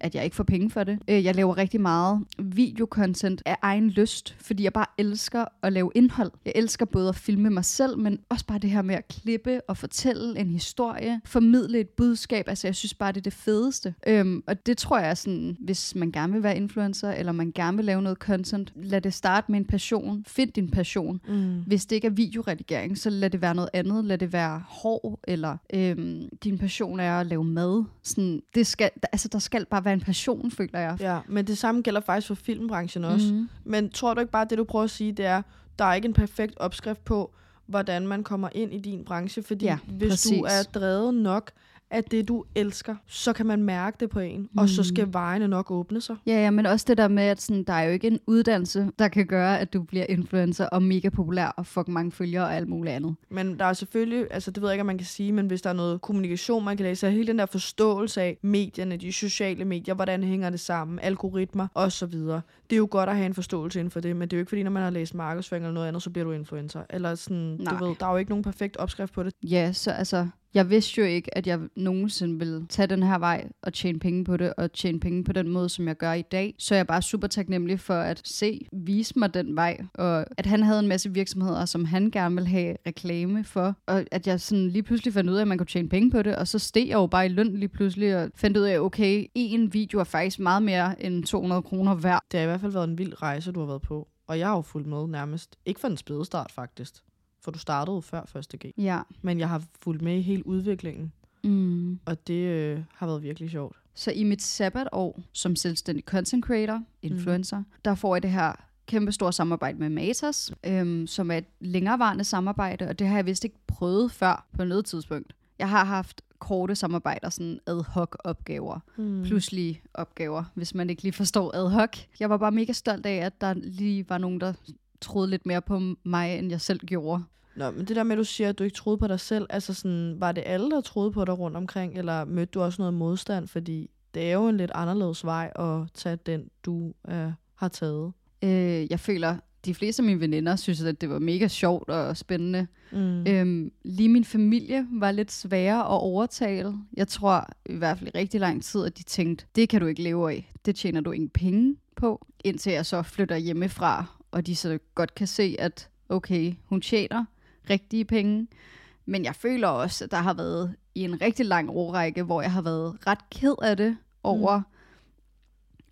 at jeg ikke får penge for det. Øh, Jeg laver rigtig meget videocontent af egen lyst, fordi jeg bare elsker at lave indhold. Jeg elsker både at filme mig selv, men også bare det her med at klippe og fortælle en historie, formidle et budskab. Altså, jeg synes bare, det er det fedeste. Øhm, og det tror jeg sådan, hvis man gerne vil være influencer, eller man gerne vil lave noget content, lad det starte med en passion. Find din passion. Mm. Hvis det ikke er videoredigering, så lad det være noget andet. Lad det være hår, eller øhm, din passion er at lave mad. Sådan, det skal, altså, der skal bare være en passion, føler jeg. Ja, men det samme gælder faktisk for filmbranchen også. Mhm. Men tror du ikke bare, at det du prøver at sige, det er, der er ikke en perfekt opskrift på, hvordan man kommer ind i din branche? Fordi Ja, hvis du præcis. er drevet nok af det, du elsker, så kan man mærke det på en, og så skal vejene nok åbne sig. Ja, ja, men også det der med, at sådan, der er jo ikke en uddannelse, der kan gøre, at du bliver influencer og mega populær og fuck mange følgere og alt muligt andet. Men der er selvfølgelig, altså det ved jeg ikke, om man kan sige, men hvis der er noget kommunikation, man kan læse, så er hele den der forståelse af medierne, de sociale medier, hvordan hænger det sammen, algoritmer osv. Det er jo godt at have en forståelse inden for det, men det er jo ikke fordi, når man har læst markedsføring eller noget andet, så bliver du influencer. Eller sådan, Nej. du ved, der er jo ikke nogen perfekt opskrift på det. Ja, så altså, jeg vidste jo ikke, at jeg nogensinde ville tage den her vej og tjene penge på det, og tjene penge på den måde, som jeg gør i dag. Så jeg er bare super taknemmelig for at se, vise mig den vej, og at han havde en masse virksomheder, som han gerne ville have reklame for, og at jeg sådan lige pludselig fandt ud af, at man kunne tjene penge på det, og så steg jeg jo bare i løn lige pludselig, og fandt ud af, okay, en video er faktisk meget mere end 200 kroner værd. Det har i hvert fald været en vild rejse, du har været på. Og jeg har jo fulgt med nærmest. Ikke for en spædestart, faktisk. For du startede før første G. Ja. Men jeg har fulgt med i hele udviklingen. Mm. Og det øh, har været virkelig sjovt. Så i mit sabbatår som selvstændig content creator, influencer, mm. der får jeg det her kæmpe store samarbejde med Matas, øhm, som er et længerevarende samarbejde, og det har jeg vist ikke prøvet før på noget tidspunkt. Jeg har haft korte samarbejder, sådan ad hoc opgaver, mm. pludselige opgaver, hvis man ikke lige forstår ad hoc. Jeg var bare mega stolt af, at der lige var nogen, der troede lidt mere på mig, end jeg selv gjorde. Nå, men det der med, at du siger, at du ikke troede på dig selv, altså sådan, var det alle, der troede på dig rundt omkring, eller mødte du også noget modstand? Fordi det er jo en lidt anderledes vej at tage den, du øh, har taget. Øh, jeg føler, de fleste af mine veninder synes, at det var mega sjovt og spændende. Mm. Øhm, lige min familie var lidt sværere at overtale. Jeg tror i hvert fald i rigtig lang tid, at de tænkte, det kan du ikke leve af. Det tjener du ingen penge på. Indtil jeg så flytter hjemmefra, og de så godt kan se, at okay, hun tjener rigtige penge. Men jeg føler også, at der har været i en rigtig lang årrække, hvor jeg har været ret ked af det over,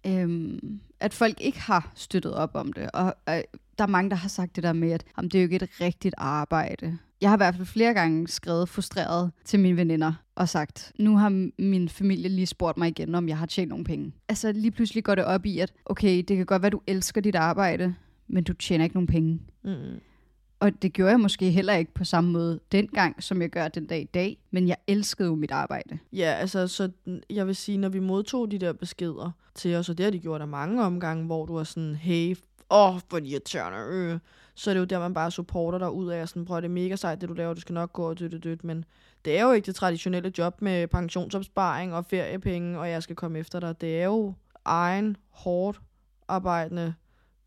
mm. øhm, at folk ikke har støttet op om det. Og øh, der er mange, der har sagt det der med, at jamen, det er jo ikke et rigtigt arbejde. Jeg har i hvert fald flere gange skrevet frustreret til mine veninder og sagt, nu har min familie lige spurgt mig igen, om jeg har tjent nogle penge. Altså lige pludselig går det op i, at okay, det kan godt være, du elsker dit arbejde, men du tjener ikke nogen penge. Mm. Og det gjorde jeg måske heller ikke på samme måde dengang, som jeg gør den dag i dag. Men jeg elskede jo mit arbejde. Ja, altså, så jeg vil sige, når vi modtog de der beskeder til os, og det har de gjort af mange omgange, hvor du er sådan, hey, åh, oh, hvor irriterende, øh. Så er det jo der, man bare supporter dig ud af, sådan, prøv, det er mega sejt, det du laver, du skal nok gå og dødt, dødt, men det er jo ikke det traditionelle job med pensionsopsparing og feriepenge, og jeg skal komme efter dig. Det er jo egen, hårdt arbejdende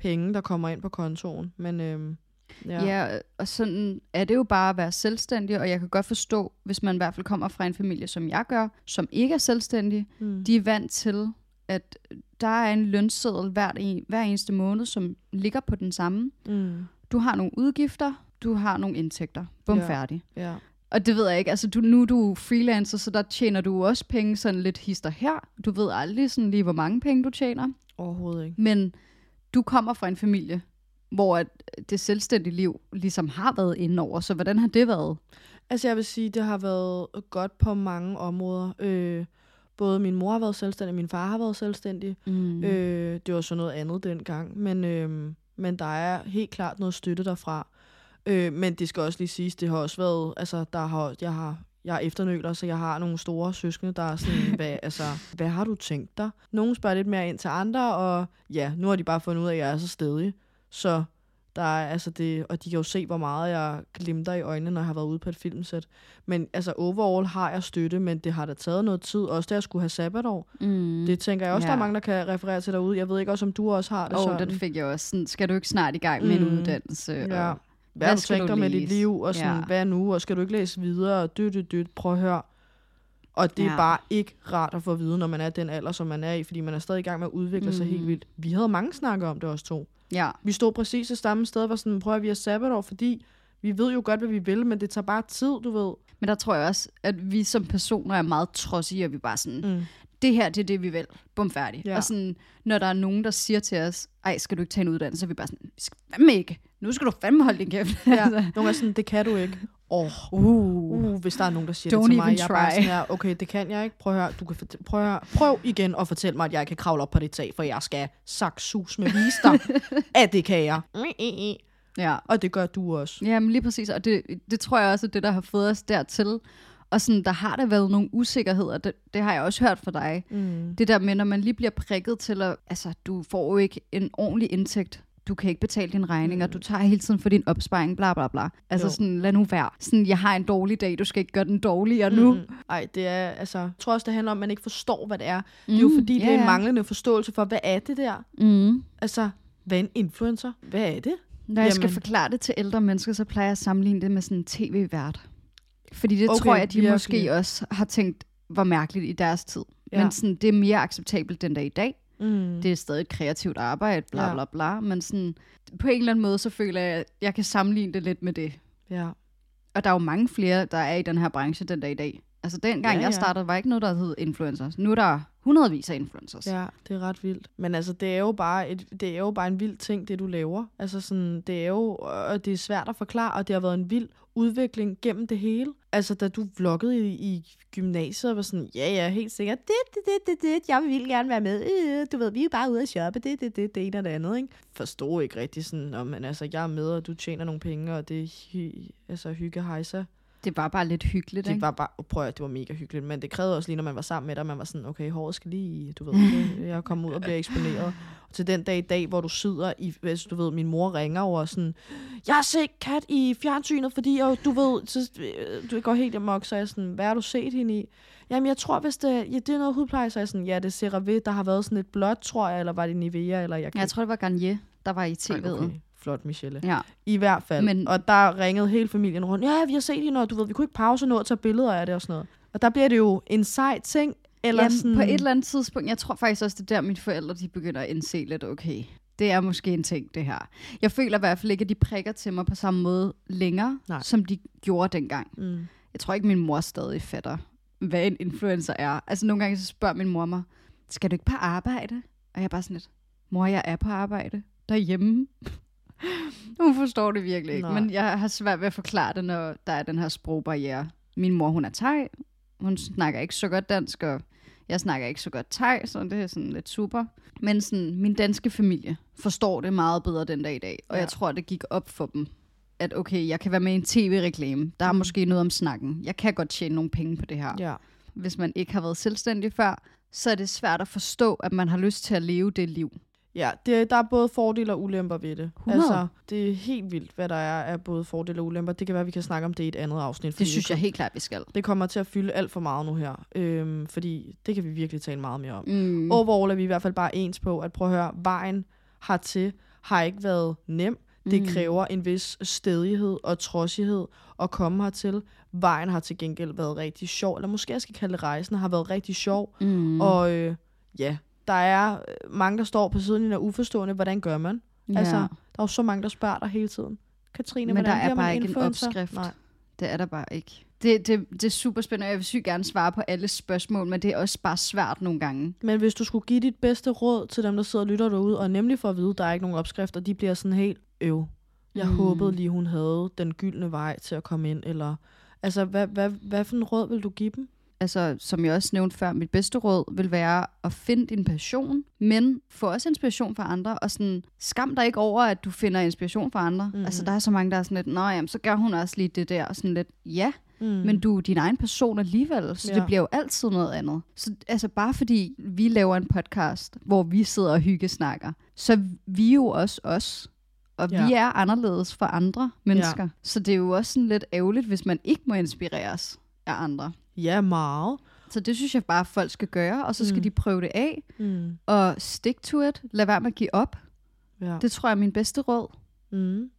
penge, der kommer ind på kontoen. Men øhm, ja. ja, og sådan er det jo bare at være selvstændig, og jeg kan godt forstå, hvis man i hvert fald kommer fra en familie, som jeg gør, som ikke er selvstændig, mm. de er vant til, at der er en lønseddel hver, en, hver eneste måned, som ligger på den samme. Mm. Du har nogle udgifter, du har nogle indtægter. Bum, ja. færdig. Ja. Og det ved jeg ikke, altså du, nu er du freelancer, så der tjener du også penge sådan lidt hister her. Du ved aldrig sådan lige, hvor mange penge du tjener. Overhovedet ikke. Men du kommer fra en familie, hvor det selvstændige liv ligesom har været inde over. Så hvordan har det været? Altså jeg vil sige, det har været godt på mange områder. Øh, både min mor har været selvstændig, min far har været selvstændig. Mm. Øh, det var så noget andet dengang. Men, øh, men der er helt klart noget støtte derfra. Øh, men det skal også lige siges, det har også været, altså der har, jeg har jeg er efternøler, så jeg har nogle store søskende, der er sådan, hvad, altså, hvad har du tænkt dig? Nogle spørger lidt mere ind til andre, og ja, nu har de bare fundet ud af, at jeg er så stedig. Så der er, altså det, og de kan jo se, hvor meget jeg glimter i øjnene, når jeg har været ude på et filmsæt. Men altså overall har jeg støtte, men det har da taget noget tid. Også da jeg skulle have sabbatår. Mm. Det tænker jeg også, ja. der er mange, der kan referere til derude. Jeg ved ikke også, om du også har det oh, sådan. den fik jeg også. Sådan, skal du ikke snart i gang med mm. en uddannelse? Ja. Og hvad, hvad du med dit liv? Og sådan, ja. hvad nu? Og skal du ikke læse videre? Dødt, dødt, dødt. Prøv at høre. Og det ja. er bare ikke rart at få at vide, når man er den alder, som man er i, fordi man er stadig i gang med at udvikle mm. sig helt vildt. Vi havde mange snakker om det også to. Ja. Vi stod præcis det samme sted, hvor sådan, prøver vi at sabbatår, fordi vi ved jo godt, hvad vi vil, men det tager bare tid, du ved. Men der tror jeg også, at vi som personer er meget trodsige, og vi bare sådan, mm. det her, det er det, vi vil. Bum, færdig. Ja. Og sådan, når der er nogen, der siger til os, ej, skal du ikke tage en uddannelse, så er vi bare sådan, vi skal fandme ikke. Nu skal du fandme holde din kæft. Ja. Nogle er sådan, det kan du ikke. Oh, uh, uh, hvis der er nogen, der siger Don't det til mig, jeg er bare sådan her, okay, det kan jeg ikke. Prøv at høre, du kan prøv, at høre, prøv igen at fortælle mig, at jeg kan kravle op på det tag, for jeg skal sus med vise dig, at det kan jeg. Ja. Og det gør du også. Jamen lige præcis, og det, det tror jeg også er det, der har fået os dertil. Og sådan, der har der været nogle usikkerheder, det, det har jeg også hørt fra dig. Mm. Det der med, når man lige bliver prikket til at, altså du får jo ikke en ordentlig indtægt du kan ikke betale dine regninger, mm. du tager hele tiden for din opsparing, bla bla bla. Altså jo. sådan, lad nu være. Sådan, jeg har en dårlig dag, du skal ikke gøre den dårligere mm. nu. Ej, det er, altså, jeg tror også, det handler om, at man ikke forstår, hvad det er. Mm. Det er jo fordi, ja, det er en manglende forståelse for, hvad er det der? Mm. Altså, hvad er en influencer? Hvad er det? Når jeg skal forklare det til ældre mennesker, så plejer jeg at sammenligne det med sådan en tv-vært. Fordi det okay, tror jeg, at de virkelig. måske også har tænkt, var mærkeligt i deres tid. Ja. Men sådan, det er mere acceptabelt den dag i dag. Mm. Det er stadig et kreativt arbejde, bla ja. bla bla, men sådan, på en eller anden måde, så føler jeg, at jeg kan sammenligne det lidt med det. Ja. Og der er jo mange flere, der er i den her branche den dag i dag. Altså dengang ja, ja. jeg startede, var ikke noget, der hed influencers. Nu er der hundredvis af influencers. Ja, det er ret vildt. Men altså, det er jo bare, et, det er jo bare en vild ting, det du laver. Altså sådan, det er jo, og det er svært at forklare, og det har været en vild udvikling gennem det hele. Altså, da du vloggede i, i gymnasiet, var sådan, ja, ja, helt sikkert, det, det, det, det, det, jeg vil gerne være med. Øh, du ved, vi er bare ude at shoppe, det, det, det, det ene og det andet, ikke? Forstod ikke rigtig sådan, om, men altså, jeg er med, og du tjener nogle penge, og det er hy, altså, hygge hejser. Det var bare lidt hyggeligt, Det ikke? var bare, prøv at det var mega hyggeligt, men det krævede også lige, når man var sammen med dig, man var sådan, okay, håret skal lige, du ved, jeg er kommet ud og bliver eksponeret. Og til den dag i dag, hvor du sidder i, hvis du ved, min mor ringer over sådan, jeg har set kat i fjernsynet, fordi og, du ved, så, øh, du går helt amok, så jeg sådan, hvad har du set hende i? Jamen, jeg tror, hvis det, ja, det er noget hudpleje, så er jeg sådan, ja, det er CeraVe, der har været sådan et blåt, tror jeg, eller var det Nivea, eller jeg kan... Jeg tror, det var Garnier, der var i tv'et. Okay flot, Michelle. Ja. I hvert fald. Men... Og der ringede hele familien rundt. Ja, vi har set hende, og du ved, vi kunne ikke pause noget og tage billeder af det og sådan noget. Og der bliver det jo en sej ting. Eller Jamen, sådan... på et eller andet tidspunkt, jeg tror faktisk også, det er der, mine forældre de begynder at indse lidt, okay, det er måske en ting, det her. Jeg føler i hvert fald ikke, at de prikker til mig på samme måde længere, Nej. som de gjorde dengang. Mm. Jeg tror ikke, min mor stadig fatter, hvad en influencer er. Altså nogle gange så spørger min mor mig, skal du ikke på arbejde? Og jeg er bare sådan lidt, mor, jeg er på arbejde derhjemme. Hun forstår det virkelig ikke, Nej. men jeg har svært ved at forklare det, når der er den her sprogbarriere. Min mor, hun er thai. Hun snakker ikke så godt dansk, og jeg snakker ikke så godt thai, så det er sådan lidt super. Men sådan, min danske familie forstår det meget bedre den dag i dag, og ja. jeg tror, det gik op for dem, at okay, jeg kan være med i en tv-reklame. Der er Mm. måske noget om snakken. Jeg kan godt tjene nogle penge på det her. Ja. Hvis man ikke har været selvstændig før, så er det svært at forstå, at man har lyst til at leve det liv. Ja, det, der er både fordele og ulemper ved det. 100. Altså, det er helt vildt, hvad der er af både fordele og ulemper. Det kan være, at vi kan snakke om det i et andet afsnit. Det synes jeg helt klart, vi skal. Det kommer til at fylde alt for meget nu her. Øhm, fordi det kan vi virkelig tale meget mere om. Mm. Overall er vi i hvert fald bare ens på, at prøve at høre, vejen hertil har ikke været nem. Det Mm. kræver en vis stedighed og trodsighed at komme hertil. Vejen har til gengæld været rigtig sjov, eller måske jeg skal kalde det rejsen, har været rigtig sjov. Mm. Og øh, ja, der er øh, mange, der står på siden og uforstående, hvordan gør man? ja. Altså, der er jo så mange, der spørger dig hele tiden. Katrine, Men der er bare ikke en influencer? opskrift. Nej. Det er der bare ikke. Det, det, det er super spændende, og jeg vil sygt gerne svare på alle spørgsmål, men det er også bare svært nogle gange. Men hvis du skulle give dit bedste råd til dem, der sidder og lytter derude, og nemlig for at vide, at der er ikke nogen opskrifter, de bliver sådan helt øv. Jeg mm. håbede lige, hun havde den gyldne vej til at komme ind, eller... Altså, hvad, hvad, hvad for en råd vil du give dem? Altså, som jeg også nævnte før, mit bedste råd vil være at finde din passion, men få også inspiration fra andre, og sådan, skam dig ikke over, at du finder inspiration fra andre. Mm. Altså, der er så mange, der er sådan lidt, nå jamen, så gør hun også lige det der, og sådan lidt, ja, Mm. men du er din egen person alligevel, så ja. Det bliver jo altid noget andet. Så altså bare fordi vi laver en podcast, hvor vi sidder og hyggesnakker, så er vi jo også os. Og ja. vi er anderledes fra andre mennesker. Ja. Så det er jo også sådan lidt ærgerligt, hvis man ikke må inspireres af andre. Ja, meget. Så det synes jeg bare, folk skal gøre, og så skal mm. De prøve det af, Mm. og stick to it. Lad være med at give op. Ja. Det tror jeg er min bedste råd. Mm.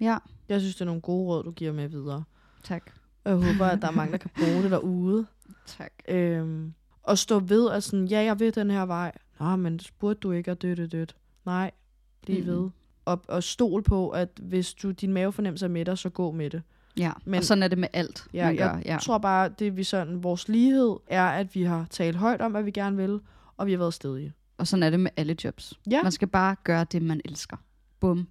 Ja, Jeg synes, det er nogle gode råd, du giver med videre. tak. Og jeg håber, at der er mange, der kan bruge det derude. Tak. Øhm, og stå ved, at sådan, ja, jeg ved den her vej. Nå, men spurgte du ikke at dødt dødt. Nej, bliv mm. ved. Og, og stol på, at hvis du din mavefornemmelse er med dig, så gå med det. Ja, Men, og sådan er det med alt, Ja, man gør. jeg Ja. tror bare, det vi sådan, vores lighed er, at vi har talt højt om, hvad vi gerne vil, og vi har været stedige. Og sådan er det med alle jobs. Ja. Man skal bare gøre det, man elsker. Bum.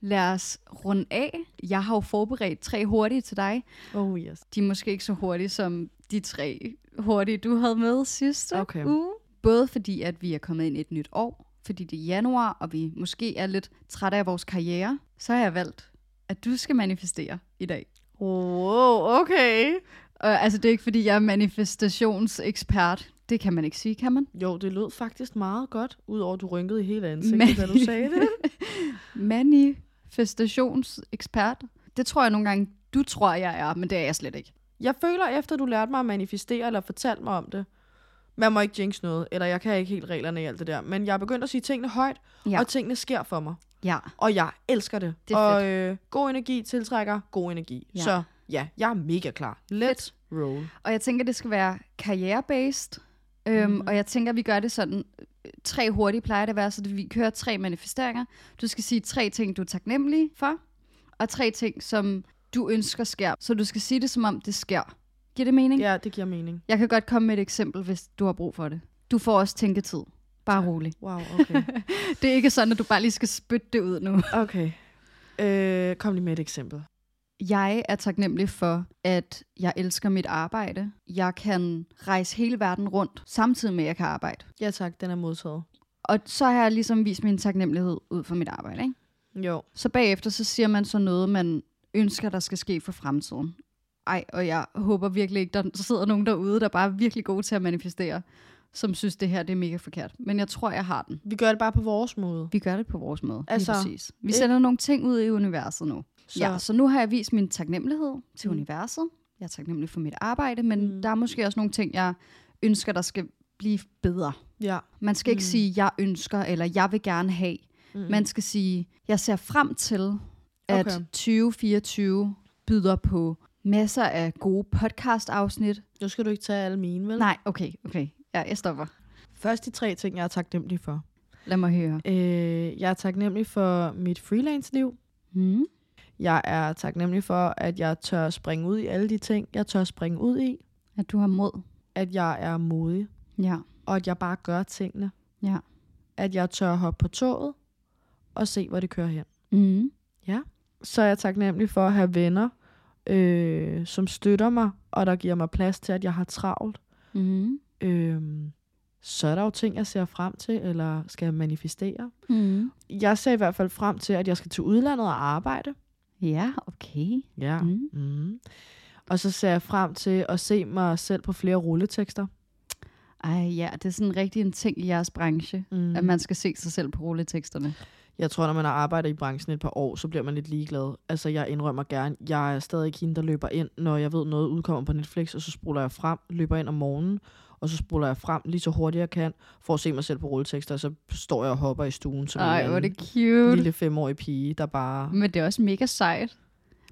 Lad os runde af. Jeg har jo forberedt tre hurtige til dig. Oh yes. De er måske ikke så hurtige som de tre hurtige, du havde med sidste Okay. uge. Både fordi, at vi er kommet ind i et nyt år, fordi det er januar, og vi måske er lidt trætte af vores karriere, så har jeg valgt, at du skal manifestere i dag. Wow, okay. Og altså, det er ikke, fordi jeg er manifestationsekspert. Det kan man ikke sige, kan man? Jo, det lød faktisk meget godt, udover at du rynkede i hele ansigtet, Men- da du sagde det. Manifestationsekspert. Det tror jeg nogle gange, du tror, jeg er, men det er jeg slet ikke. Jeg føler, efter du lærte mig at manifestere, eller fortalte mig om det, man må ikke jinx noget, eller jeg kan ikke helt reglerne i alt det der, men jeg er begyndt at sige tingene højt, Ja. og tingene sker for mig. Ja. Og jeg elsker det. Det er og øh, god energi tiltrækker god energi. Ja. Så ja, jeg er mega klar. Let's Fedt. roll. Og jeg tænker, det skal være karriere-based. Øhm, Mhm. Og jeg tænker, vi gør det sådan, øh, tre hurtige plejer det at være, så vi kører tre manifesteringer. Du skal sige tre ting, du er taknemmelig for, og tre ting, som du ønsker sker. Så du skal sige det, som om det sker. Giver det mening? Ja, det giver mening. Jeg kan godt komme med et eksempel, hvis du har brug for det. Du får også tænketid. Bare rolig. Wow, okay. Det er ikke sådan, at du bare lige skal spytte det ud nu. okay. Øh, kom lige med et eksempel. Jeg er taknemmelig for, at jeg elsker mit arbejde. Jeg kan rejse hele verden rundt, samtidig med, at jeg kan arbejde. Ja tak, den er modtaget. Og så har jeg ligesom vist min taknemmelighed ud for mit arbejde. Ikke? Jo. Så bagefter så siger man så noget, man ønsker, der skal ske for fremtiden. Ej, og jeg håber virkelig ikke, der sidder nogen derude, der bare er virkelig gode til at manifestere, som synes, det her det er mega forkert. Men jeg tror, jeg har den. Vi gør det bare på vores måde. Vi gør det på vores måde. Altså, Altså, præcis. Vi sender nogle ting ud i universet nu. Så. Ja, så nu har jeg vist min taknemmelighed til Mm. universet. Jeg er taknemmelig for mit arbejde, men mm. der er måske også nogle ting, jeg ønsker, der skal blive bedre. ja. Man skal ikke Mm. sige, jeg ønsker, eller jeg vil gerne have. Mm. Man skal sige, jeg ser frem til, at Okay. 2024 byder på masser af gode podcast-afsnit. Nu skal du ikke tage alle mine, vel? Nej, okay, okay. Ja, jeg stopper. Først de tre ting, jeg er taknemmelig for. Lad mig høre. Øh, jeg er taknemmelig for mit freelance-liv. Mm. Jeg er taknemmelig for, at jeg tør springe ud i alle de ting, jeg tør springe ud i. At du har mod. At jeg er modig, Ja, og at jeg bare gør tingene. ja. At jeg tør hoppe på toget og se, hvor det kører hen. Mm. Så er jeg taknemmelig for at have venner, øh, som støtter mig, og der giver mig plads til, at jeg har travlt. Mm. Øh, så er der jo ting, jeg ser frem til, eller skal manifestere. Mm. Jeg ser i hvert fald frem til, at jeg skal til udlandet og arbejde. Ja, okay. Ja. Mm. Mm. Og så ser jeg frem til at se mig selv på flere rulletekster. Ej, ja, det er sådan rigtig en ting i jeres branche, Mm. at man skal se sig selv på rulleteksterne. Jeg tror, når man har arbejdet i branchen et par år, så bliver man lidt ligeglad. Altså, jeg indrømmer gerne, jeg er stadig hende, der løber ind, når jeg ved, noget udkommer på Netflix, og så spoler jeg frem, løber ind om morgenen, og så spoler jeg frem lige så hurtigt jeg kan, for at se mig selv på rulletekster, og så står jeg og hopper i stuen som Ej, en er det cute. lille femårig pige, der bare... Men det er også mega sejt.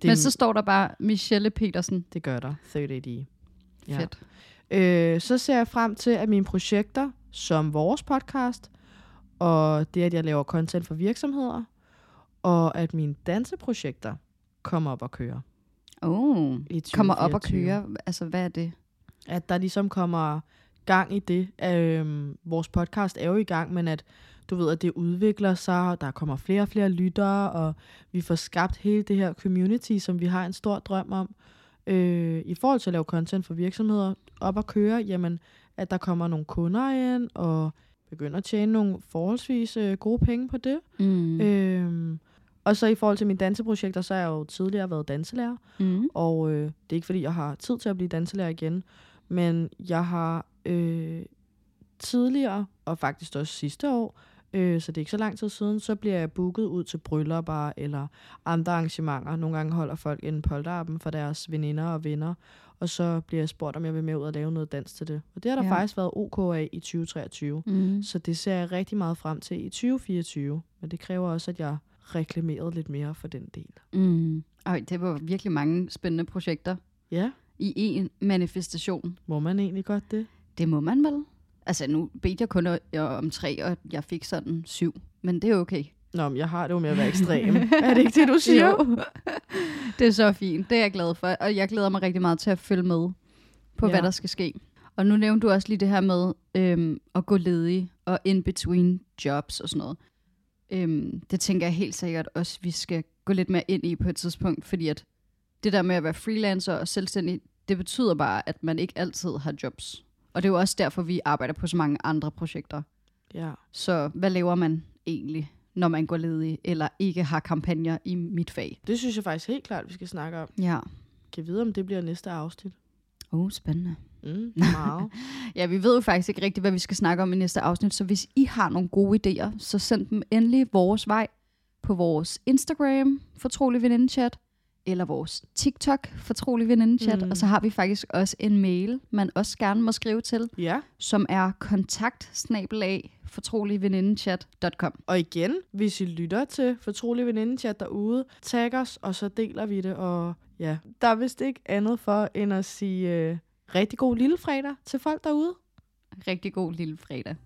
Det, Men så står der bare Michelle Petersen. det gør der. 30D. Ja. Fedt. Øh, så ser jeg frem til, at mine projekter, som vores podcast, og det, at jeg laver content for virksomheder, og at mine danseprojekter kommer op og kører. Oh, kommer op og 2024. kører. Altså, hvad er det? At der ligesom kommer gang i det. Øhm, vores podcast er jo i gang, men at du ved, at det udvikler sig, og der kommer flere og flere lyttere, og vi får skabt hele det her community, som vi har en stor drøm om. Øh, I forhold til at lave content for virksomheder op at køre, jamen, at der kommer nogle kunder ind, og begynder at tjene nogle forholdsvis øh, gode penge på det. Mm. Øhm, og så i forhold til mine danseprojekter, så har jeg jo tidligere været danselærer, Mm. og øh, det er ikke fordi, jeg har tid til at blive danselærer igen, men jeg har øh, tidligere, og faktisk også sidste år, øh, så det er ikke så lang tid siden, så bliver jeg booket ud til bryllupper eller andre arrangementer. Nogle gange holder folk en polterappen for deres veninder og venner, og så bliver jeg spurgt, om jeg vil med ud og lave noget dans til det. Og det har der Ja. faktisk været OK af i 2023. Mm. Så det ser jeg rigtig meget frem til i 2024. Men det kræver også, at jeg reklamerede lidt mere for den del. Mm. Ej, det var virkelig mange spændende projekter Ja, i en manifestation. må man egentlig godt det? Det må man vel? Altså, nu bedte jeg kun om tre, og jeg fik sådan syv. Men det er okay. Nå, men jeg har det jo med at være ekstrem. er det ikke det, du siger? Jo. Det er så fint. Det er jeg glad for. Og jeg glæder mig rigtig meget til at følge med på, ja. Hvad der skal ske. Og nu nævnte du også lige det her med øhm, at gå ledig og in between jobs og sådan noget. Øhm, det tænker jeg helt sikkert også, vi skal gå lidt mere ind i på et tidspunkt, fordi at det der med at være freelancer og selvstændig, det betyder bare, at man ikke altid har jobs. Og det er jo også derfor, vi arbejder på så mange andre projekter. Ja. Så hvad laver man egentlig, når man går ledig, eller ikke har kampagner i mit fag? Det synes jeg faktisk helt klart, vi skal snakke om. Ja. Kan vide, om det bliver næste afsnit. Oh, spændende. Mm, meget. Ja, vi ved jo faktisk ikke rigtigt, hvad vi skal snakke om i næste afsnit, så hvis I har nogle gode idéer, så send dem endelig vores vej på vores Instagram, fortrolig venindechat, eller vores TikTok, fortrolig venindechat, mm. Og så har vi faktisk også en mail, man også gerne må skrive til, ja, som er kontakt fortroligvenindechat.com. og igen, hvis I lytter til Fortrolig Venindechat derude, tag os, og så deler vi det. Og ja, der er vist ikke andet for, end at sige øh, rigtig god lille fredag til folk derude. Rigtig god lille fredag.